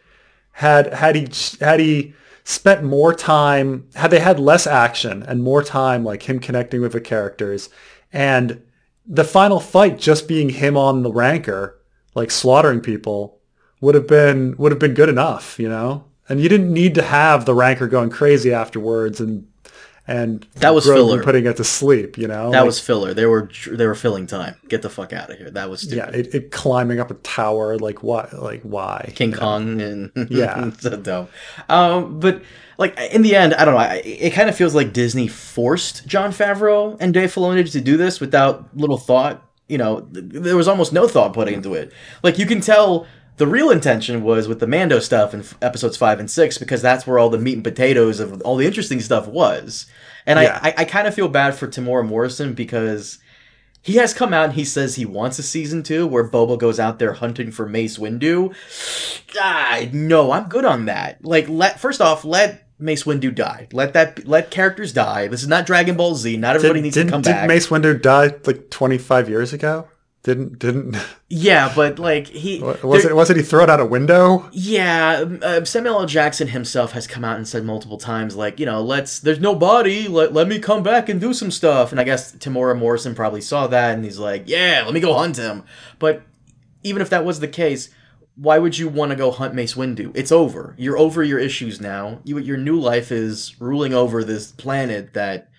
had had he had he spent more time had they had less action and more time like him connecting with the characters and the final fight just being him on the Rancor like slaughtering people would have been would have been good enough you know and you didn't need to have the Rancor going crazy afterwards and and That was Grogu filler. putting it to sleep you know That Like, was filler. They were they were filling time. Get the fuck out of here. That was stupid. yeah it, it climbing up a tower like what like why King Kong and [laughs] Yeah. [laughs] so dumb. Um, but like in the end, I don't know. I, it kind of feels like Disney forced Jon Favreau and Dave Filoni to do this without little thought. You know, th- there was almost no thought put into it. Like you can tell the real intention was with the Mando stuff in f- episodes five and six because that's where all the meat and potatoes of all the interesting stuff was. And Yeah. I, I, I kind of feel bad for Temuera Morrison because he has come out and he says he wants a season two where Boba goes out there hunting for Mace Windu. [sighs] Ah, no, I'm good on that. Like, let first off, let Mace Windu die. Let that let characters die. This is not Dragon Ball Z. Not everybody Did, needs to come didn't back. Mace Windu die like 25 years ago? Didn't didn't yeah, but like he [laughs] was it wasn't he thrown out a window? Yeah, uh, Samuel L. Jackson himself has come out and said multiple times, like, you know, let's, there's no body, let, let me come back and do some stuff. And I guess Temuera Morrison probably saw that and he's like, yeah, let me go hunt him. But even if that was the case, why would you want to go hunt Mace Windu? It's over. You're over your issues now. You, your new life is ruling over this planet that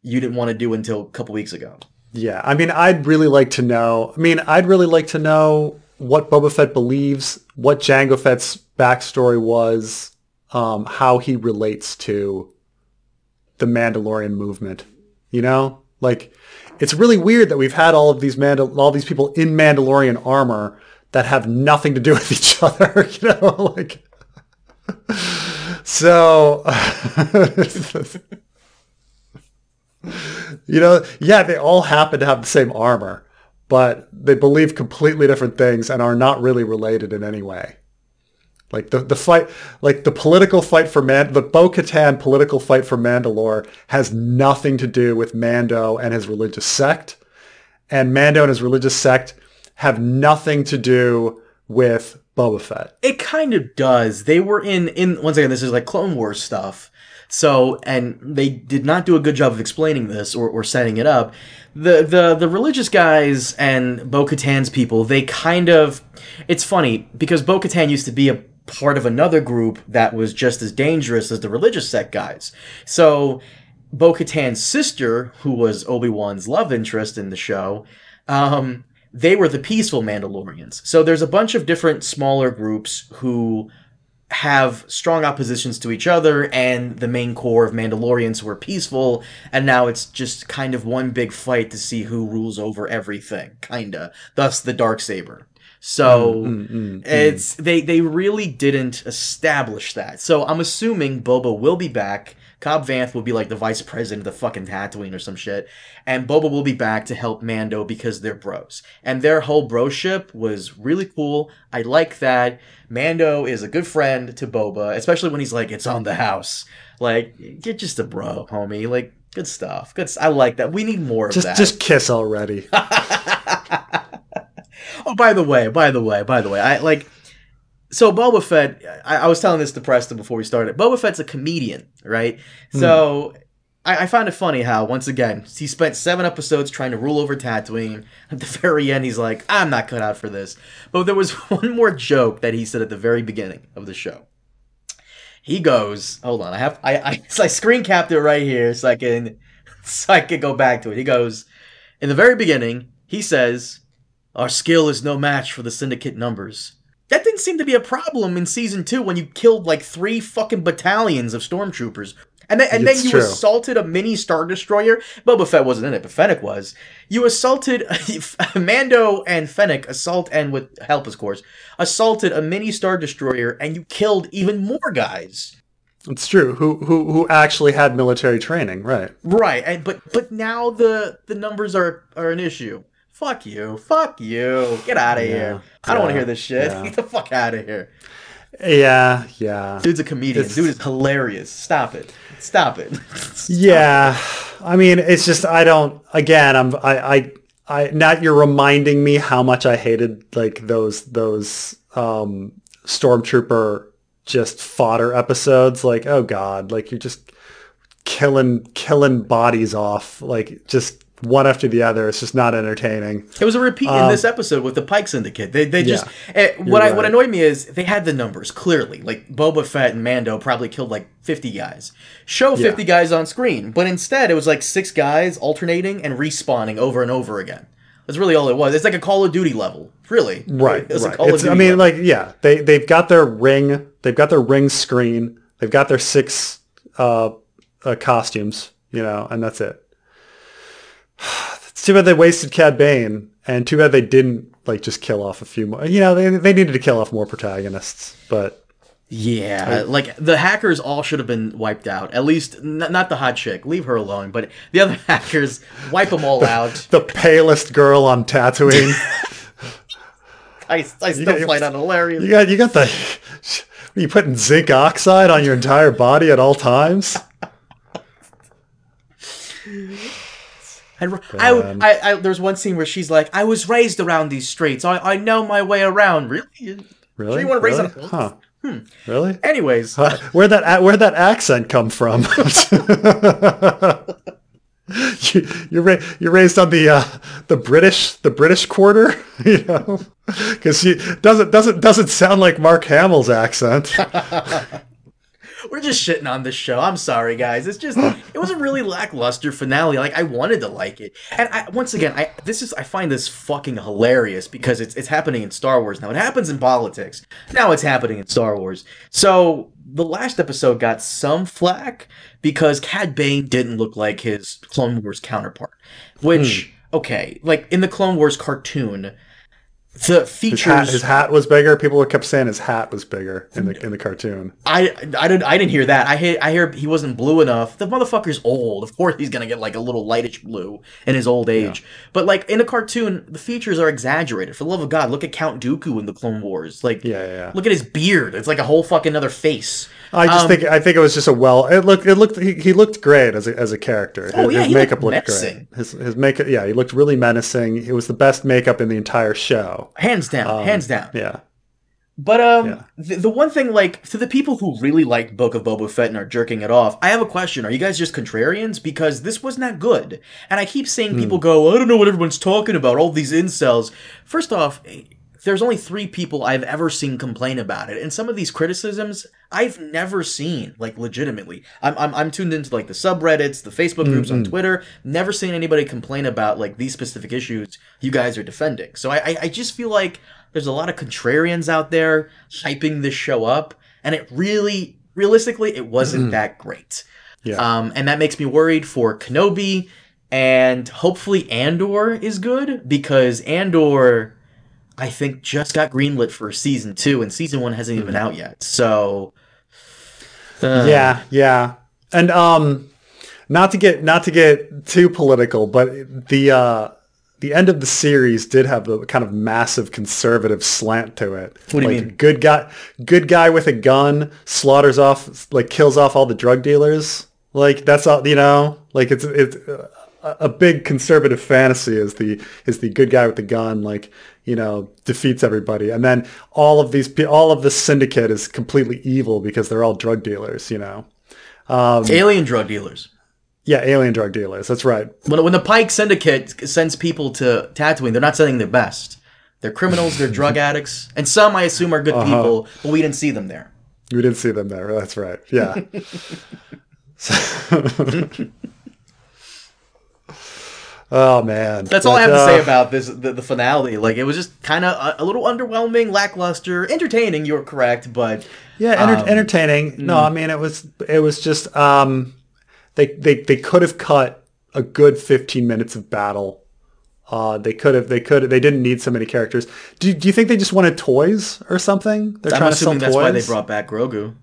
you didn't want to do until a couple weeks ago. Yeah, I mean, I'd really like to know. I mean, I'd really like to know what Boba Fett believes, what Jango Fett's backstory was, um, how he relates to the Mandalorian movement. You know, like it's really weird that we've had all of these Mandal- all these people in Mandalorian armor that have nothing to do with each [laughs] other. [laughs] You know, like [laughs] so. You know, yeah, they all happen to have the same armor, but they believe completely different things and are not really related in any way. Like the, the fight, like the political fight for Man, the Bo-Katan political fight for Mandalore has nothing to do with Mando and his religious sect. And Mando and his religious sect have nothing to do with Boba Fett. It kind of does. They were in in once again. This is like Clone Wars stuff. So and they did not do a good job of explaining this or, or setting it up. The the the religious guys and Bo Katan's people. They kind of. It's funny because Bo Katan used to be a part of another group that was just as dangerous as the religious sect guys. So Bo Katan's sister, who was Obi Wan's love interest in the show, um, they were the peaceful Mandalorians. So there's a bunch of different smaller groups who have strong oppositions to each other and the main core of Mandalorians were peaceful and now it's just kind of one big fight to see who rules over everything kinda. Thus the dark saber. So mm, mm, mm, it's they they really didn't establish that. So i'm assuming boba will be back Cobb Vanth will be like the vice president of the fucking Tatooine or some shit, and Boba will be back to help Mando because they're bros, and their whole broship was really cool. I like that. Mando is a good friend to Boba, especially when he's like, "It's on the house." Like, you're just a bro, homie. Like, good stuff. Good. I like that. We need more just, of that. Just kiss already. [laughs] oh, by the way, by the way, by the way, I like. So Boba Fett, I, I was telling this to Preston before we started. Boba Fett's a comedian, right? Hmm. So I, I find it funny how once again he spent seven episodes trying to rule over Tatooine. At the very end, he's like, "I'm not cut out for this." But there was [laughs] one more joke that he said at the very beginning of the show. He goes, "Hold on, I have I I, so [laughs] I screen capped it right here so I can [laughs] so I can go back to it." He goes, in the very beginning, he says, "Our skill is no match for the syndicate numbers." That didn't seem to be a problem in season two when you killed like three fucking battalions of stormtroopers. And then, and then you true. assaulted a mini Star Destroyer. Boba Fett wasn't in it, but Fennec was. You assaulted [laughs] Mando and Fennec assault and with help, of course, assaulted a mini Star Destroyer, and you killed even more guys. It's true. Who who who actually had military training, right? Right, and but but now the the numbers are are an issue. Fuck you, fuck you, get out of Yeah, here. I don't want to hear this shit. yeah. [laughs] Get the fuck out of here. Yeah, yeah. Dude's a comedian. It's- Dude is hilarious. Stop it. Stop it. [laughs] Yeah, I mean, it's just I don't. Again, I'm I I I now you're reminding me how much I hated like those those um stormtrooper just fodder episodes. Like, oh god, like you're just killing killing bodies off like just one after the other. It's just not entertaining. It was a repeat in this episode with the Pike Syndicate. They they just Um, Yeah, eh, what I what annoyed me is they had the numbers clearly. Like Boba Fett and Mando probably killed like fifty guys. Show fifty guys on screen, but instead it was like six guys alternating and respawning over and over again. That's really all it was. It's like a Call of Duty level, really. Right, It's right. It's, I mean, level. like, yeah, they they've got their ring, they've got their ring screen, they've got their six uh, uh, costumes, you know, and that's it. It's [sighs] too bad they wasted Cad Bane, and too bad they didn't like just kill off a few more. You know, they they needed to kill off more protagonists, but Yeah, like the hackers all should have been wiped out. At least n- not the hot chick. Leave her alone. But the other [laughs] hackers, wipe them all out. the palest girl on Tatooine. [laughs] I, I still got- find that hilarious. you got you got the. Are [laughs] you putting zinc oxide on your entire body at all times? And I, I, I, there's one scene where she's like, "I was raised around these streets. I, I know my way around." Really? Really? You want to raise really? on Huh. Really? Anyways, Uh, where'd that where'd that accent come from? [laughs] [laughs] you, you're ra- you're raised on the uh, the British the British quarter, [laughs] you know, because doesn't doesn't doesn't sound like Mark Hamill's accent. We're just shitting on this show. I'm sorry, guys. It's just it was a really lackluster finale. Like I wanted to like it, and I, once again, I this is I find this fucking hilarious because it's it's happening in Star Wars now. It happens in politics. Now it's happening in Star Wars. So the last episode got some flack because Cad Bane didn't look like his Clone Wars counterpart. Which hmm. okay, like in the Clone Wars cartoon. The His features hat, his hat was bigger. People kept saying his hat was bigger in the in the cartoon. I, I didn't I didn't hear that. I hear I hear he wasn't blue enough. The motherfucker's old. Of course he's gonna get like a little lightish blue in his old age. But like in a cartoon, the features are exaggerated. For the love of God, look at Count Dooku in the Clone Wars. Like Yeah, yeah, yeah. look at his beard. It's like a whole fucking other face. I just Um, think I think it was just a well. It looked it looked he, he looked great as a as a character. Oh, his, yeah, his he makeup looked looked great. His his makeup yeah, he looked really menacing. It was the best makeup in the entire show. Hands down, hands down. Yeah. But um, Yeah. the, the one thing, like, to the people who really like Book of Boba Fett and are jerking it off, I have a question: Are you guys just contrarians? Because this was not good, and I keep seeing Hmm. people go, "I don't know what everyone's talking about." All these incels. First off, there's only three people I've ever seen complain about it, and some of these criticisms I've never seen, like, legitimately. I'm I'm, I'm tuned into like the subreddits, the Facebook groups Mm-hmm. on Twitter. Never seen anybody complain about like these specific issues you guys are defending. So I I, I just feel like there's a lot of contrarians out there hyping this show up, and it really, realistically, it wasn't that great. Yeah. Um, and that makes me worried for Kenobi, and hopefully Andor is good because Andor, I think, just got greenlit for season two, and season one hasn't even out yet. So, uh, yeah, yeah. And um, not to get not to get too political, but the uh, the end of the series did have a kind of massive conservative slant to it. What do you like, mean? Good guy, good guy with a gun slaughters off, like kills off all the drug dealers. Like that's all you know. Like it's it's uh, a big conservative fantasy is the is the good guy with the gun. Like you know defeats everybody, and then all of these all of the syndicate is completely evil because they're all drug dealers. You know. Alien drug dealers. Yeah, alien drug dealers. That's right. When, when the Pike Syndicate sends people to Tatooine, they're not sending their best. They're criminals, they're drug [laughs] addicts, and some I assume are good Uh-huh. people, but we didn't see them there. We didn't see them there. That's right. Yeah. [laughs] [laughs] oh man. That's all I But, have to say uh, about this the, the finale. Like it was just kind of a, a little underwhelming, lackluster, entertaining. You're correct, but Yeah, enter- um, entertaining. No, I mean it was it was just um they they they could have cut a good 15 minutes of battle. Uh, they could have. They could. They didn't need so many characters. Do, do you think they just wanted toys or something? They're I'm trying to sell that's toys. why they brought back Grogu.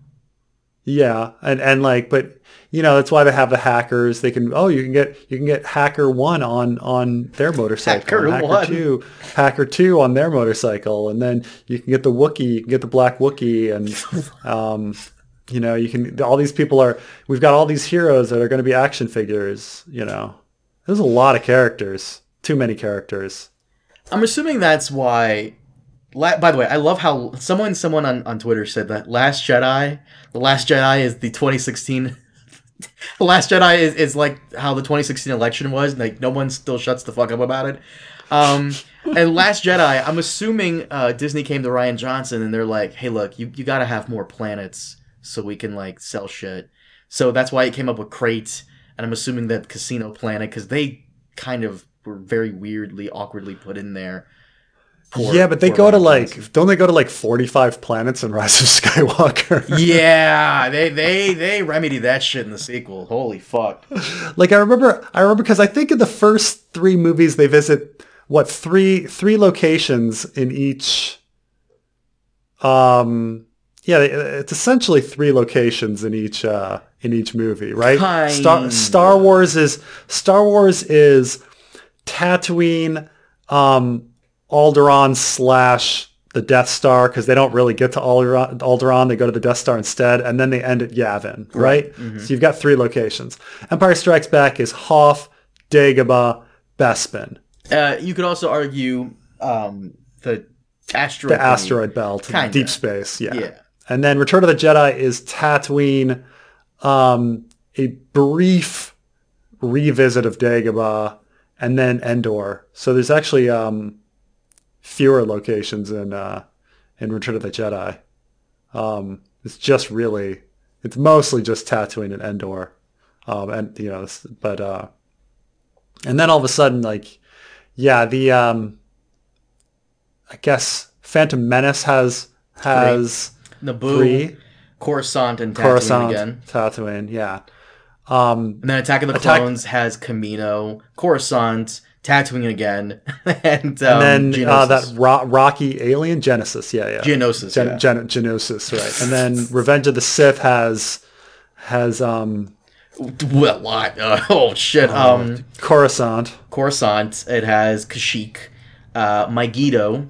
Yeah, and and like, but you know, that's why they have the hackers. They can oh, you can get you can get hacker one on on their motorcycle, Hacker hacker one. two, hacker two on their motorcycle, and then you can get the Wookiee, you can get the black Wookie, and [laughs] um, you know, you can all these people are. We've got all these heroes that are going to be action figures. You know, there's a lot of characters, too many characters. I'm assuming that's why. By the way, I love how someone someone on, on Twitter said that Last Jedi, the Last Jedi is the 2016. [laughs] the Last Jedi is, is like how the 2016 election was. Like no one still shuts the fuck up about it. Um, [laughs] and Last Jedi, I'm assuming uh, Disney came to Rian Johnson and they're like, "Hey, look, you you gotta have more planets so we can like sell shit." So that's why it came up with Crait, and I'm assuming that Casino Planet because they kind of were very weirdly, awkwardly put in there. Poor- yeah, but they go to like, don't they go to like 45 planets in Rise of [laughs] Skywalker? yeah, they they they remedy that shit in the sequel. Holy fuck! [laughs] like I remember, I remember because I think in the first three movies they visit what three three locations in each. Um, yeah, it's essentially three locations in each uh, in each movie, right? Star. Star Wars is Star Wars is Tatooine, um, Alderaan slash the Death Star because they don't really get to Alderaan, Alderaan. They go to the Death Star instead, and then they end at Yavin, right? So you've got three locations. Empire Strikes Back is Hoth, Dagobah, Bespin, Uh, you could also argue um, the asteroid. the asteroid belt, Kinda. deep space, yeah. Yeah. And then Return of the Jedi is Tatooine, um, a brief revisit of Dagobah, and then Endor. So there's actually um, fewer locations in uh, in Return of the Jedi. Um, it's just really, it's mostly just Tatooine and Endor, um, and you know, but uh, and then all of a sudden, like, yeah, the um, I guess Phantom Menace has has Naboo, three Coruscant, and Tatooine Coruscant, again. Tatooine, yeah. Um, And then Attack of the Attack- Clones has Kamino, Coruscant, Tatooine again, [laughs] and, um, and then uh, that ro- Rocky Alien Genesis, yeah, yeah. Geonosis, Gen- yeah. Gen- Genosis, right? And then [laughs] Revenge of the Sith has has um, Well, what? Uh, [laughs] oh shit! Um, Coruscant. Coruscant. It has Kashyyyk, uh, Mygeeto,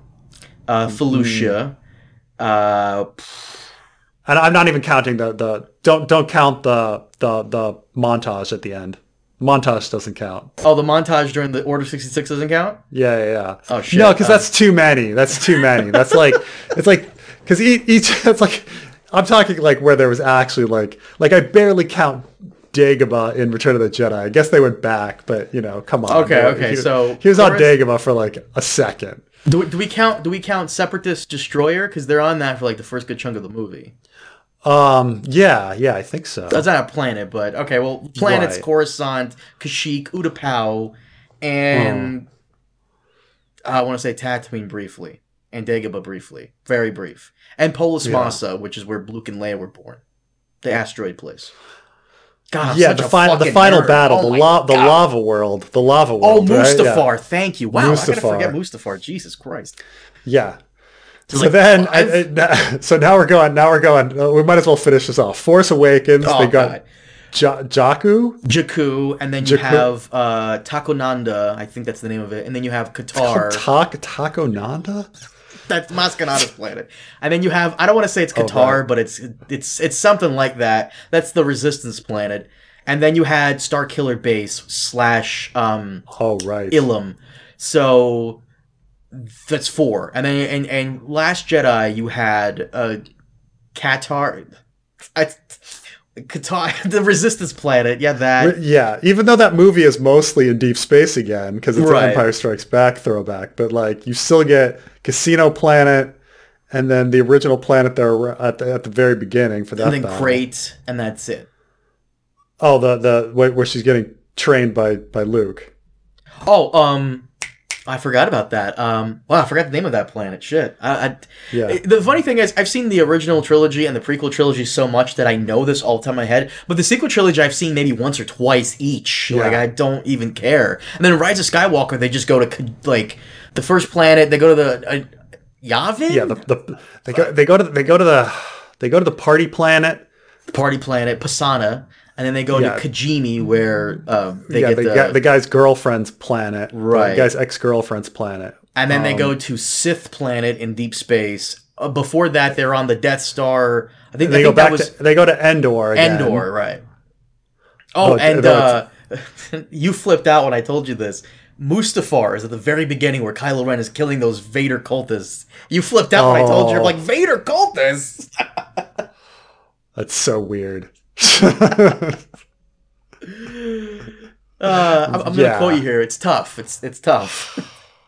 uh, Mm-hmm. Felucia. Uh, And I'm not even counting the, the don't don't count the the the montage at the end. Montage doesn't count. oh, the montage during the Order sixty six doesn't count. Yeah, yeah. yeah. Oh, shit. No, because Uh, that's too many. That's too many. That's [laughs] like it's like because each, each [laughs] it's like I'm talking like where there was actually like like I barely count Dagobah in Return of the Jedi. I guess they went back, but you know, come on. Okay, They- okay, he, so he was on Dagobah for like a second. Do we, do we count? Do we count Separatist Destroyer? Because they're on that for like the first good chunk of the movie. Um, yeah, yeah, I think so. That's not a planet, but okay. Well, planets Right. Coruscant, Kashyyyk, Utapau, and I want to say Tatooine briefly, and Dagobah briefly, very brief, and Polis Yeah. Massa, which is where Luke and Leia were born, the asteroid place. God, I'm yeah, such the a final the final nerd. battle, Oh the la- the lava world, the lava Oh, world. right? Mustafar, Yeah. thank you. Wow, I gotta forget Mustafar. Jesus Christ. Yeah. So like then. I- I- [laughs] so now we're going. Now we're going. uh, We might as well finish this off. Force Awakens. Oh they got. Ja- Jakku, Jakku, and then you Jakku. have uh, Takonanda. I think that's the name of it. And then you have Qatar. [laughs] Tak Taco Nanda. that's Maz Kanata's planet. And then you have I don't want to say it's Qatar, right. but it's it's it's something like that. That's the Resistance planet. And then you had Star Killer Base slash um, Oh right. Ilum. So that's four. And then and and Last Jedi you had uh Qatar I, Qatar [laughs] the Resistance planet. Yeah, that. yeah, even though that movie is mostly in deep space again because it's Right. an Empire Strikes Back throwback, but like you still get Casino Planet and then the original planet there at the, at the very beginning for that. And then battle. Crait, and that's it. Oh, the the where, where she's getting trained by by Luke. Oh, um, I forgot about that. Um, wow, I forgot the name of that planet. Shit. I, I, Yeah. The funny thing is, I've seen the original trilogy and the prequel trilogy so much that I know this all the time in my head. But the sequel trilogy I've seen maybe once or twice each. Like I don't even care. And then Rise of Skywalker, they just go to like the first planet. They go to the uh, Yavin. Yeah, the, the they go they go to they go to the they go to the party planet. The party planet Pasaana, and then they go Yeah. to Kijimi where uh, they yeah, get the, the, the guy's girlfriend's planet. Right. The guy's ex girlfriend's planet. And then they Um, go to Sith planet in deep space. Uh, before that, they're on the Death Star. I think, I They go think that back was to they go to Endor again. Endor, right? Oh, Oh, and uh, [laughs] you flipped out when I told you this. Mustafar is at the very beginning where Kylo Ren is killing those Vader cultists. You flipped out when I told you, you're Oh. like Vader cultists. [laughs] That's so weird. Uh, I'm, I'm gonna Yeah. quote you here. It's tough. It's it's tough.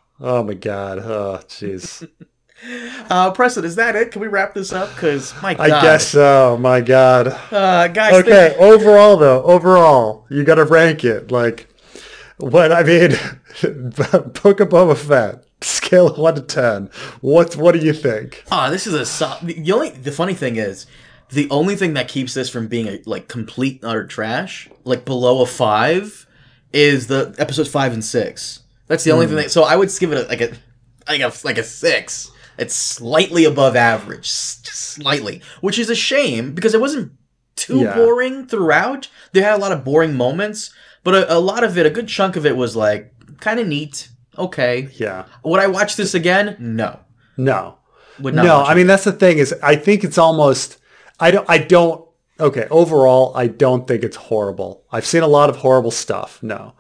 [sighs] oh my god. Oh jeez. [laughs] Uh, Preston, is that it? Can we wrap this up? Because my God, I guess so. My god. Uh, guys, Okay, overall though, overall, you got to rank it like what I mean. [laughs] Book of Boba Fett, scale of one to ten. What what do you think? Ah, this is a so- the only the funny thing is the only thing that keeps this from being a, like complete utter trash, like below a five, is the episodes five and six. That's the only thing. Hmm. That, so I would give it a, like a like a like a six. It's slightly above average, just slightly, which is a shame because it wasn't too Yeah. boring throughout. They had a lot of boring moments, but a, a lot of it, a good chunk of it, was like kind of neat. Okay, Yeah. would I watch this again? No, No. would not. No, I mean that's the thing is I think it's almost I don't I don't okay, overall I don't think it's horrible. I've seen a lot of horrible stuff. No.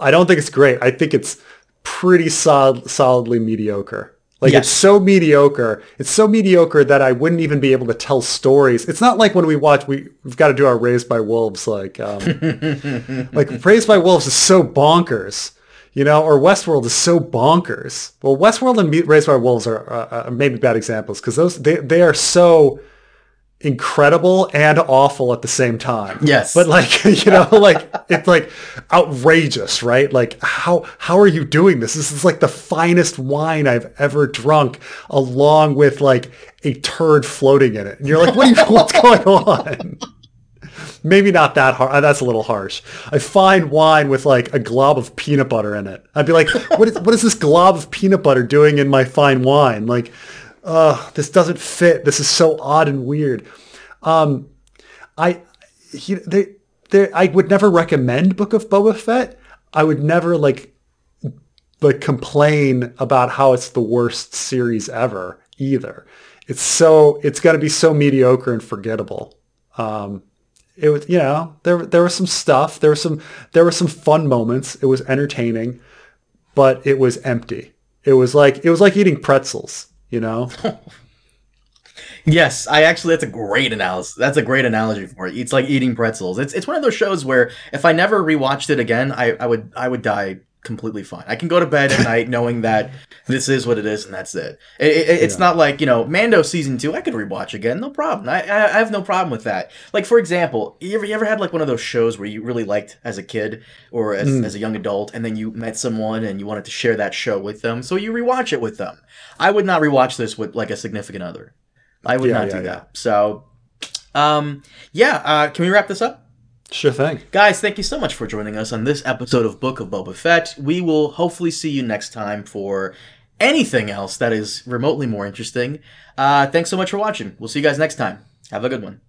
I don't think it's great. I think it's pretty solid, solidly mediocre. Like Yes. it's so mediocre. It's so mediocre that I wouldn't even be able to tell stories. It's not like when we watch we we've got to do our Raised by Wolves like um [laughs] like Raised by Wolves is so bonkers. You know, or Westworld is so bonkers. Well, Westworld and Raised by Wolves are uh, uh, maybe bad examples because those they they are so incredible and awful at the same time. Yes. But like, [laughs] you know, like it's like outrageous, right? Like how how are you doing this? This is like the finest wine I've ever drunk along with like a turd floating in it. And you're like, what are you, [laughs] what's going on? Maybe not that hard. Uh, that's a little harsh. I find wine with like a glob of peanut butter in it. I'd be like, what is what is this glob of peanut butter doing in my fine wine? Like, uh, this doesn't fit. This is so odd and weird. Um, I, he, they, they, I would never recommend Book of Boba Fett. I would never like, like complain about how it's the worst series ever either. It's so, it's got to be so mediocre and forgettable. Um, it was, you know, there, there was some stuff, there was some, there were some fun moments. It was entertaining, but it was empty. It was like, it was like eating pretzels, you know? [laughs] Yes, I actually that's a great analysis. That's a great analogy for it. It's like eating pretzels. It's it's one of those shows where if I never rewatched it again, I, I would I would die completely fine. I can go to bed at night knowing that this is what it is and that's it. it, it- it's not like you know Mando season two. I could rewatch again, no problem. I, I I have no problem with that. Like for example, you ever you ever had like one of those shows where you really liked as a kid or as, as a young adult, and then you met someone and you wanted to share that show with them, so you rewatch it with them. I would not rewatch this with like a significant other. I would Yeah, not yeah, do yeah. that. So, um, yeah. Uh, can we wrap this up? Sure thing. Guys, thank you so much for joining us on this episode of Book of Boba Fett. We will hopefully see you next time for anything else that is remotely more interesting. Uh, thanks so much for watching. We'll see you guys next time. Have a good one.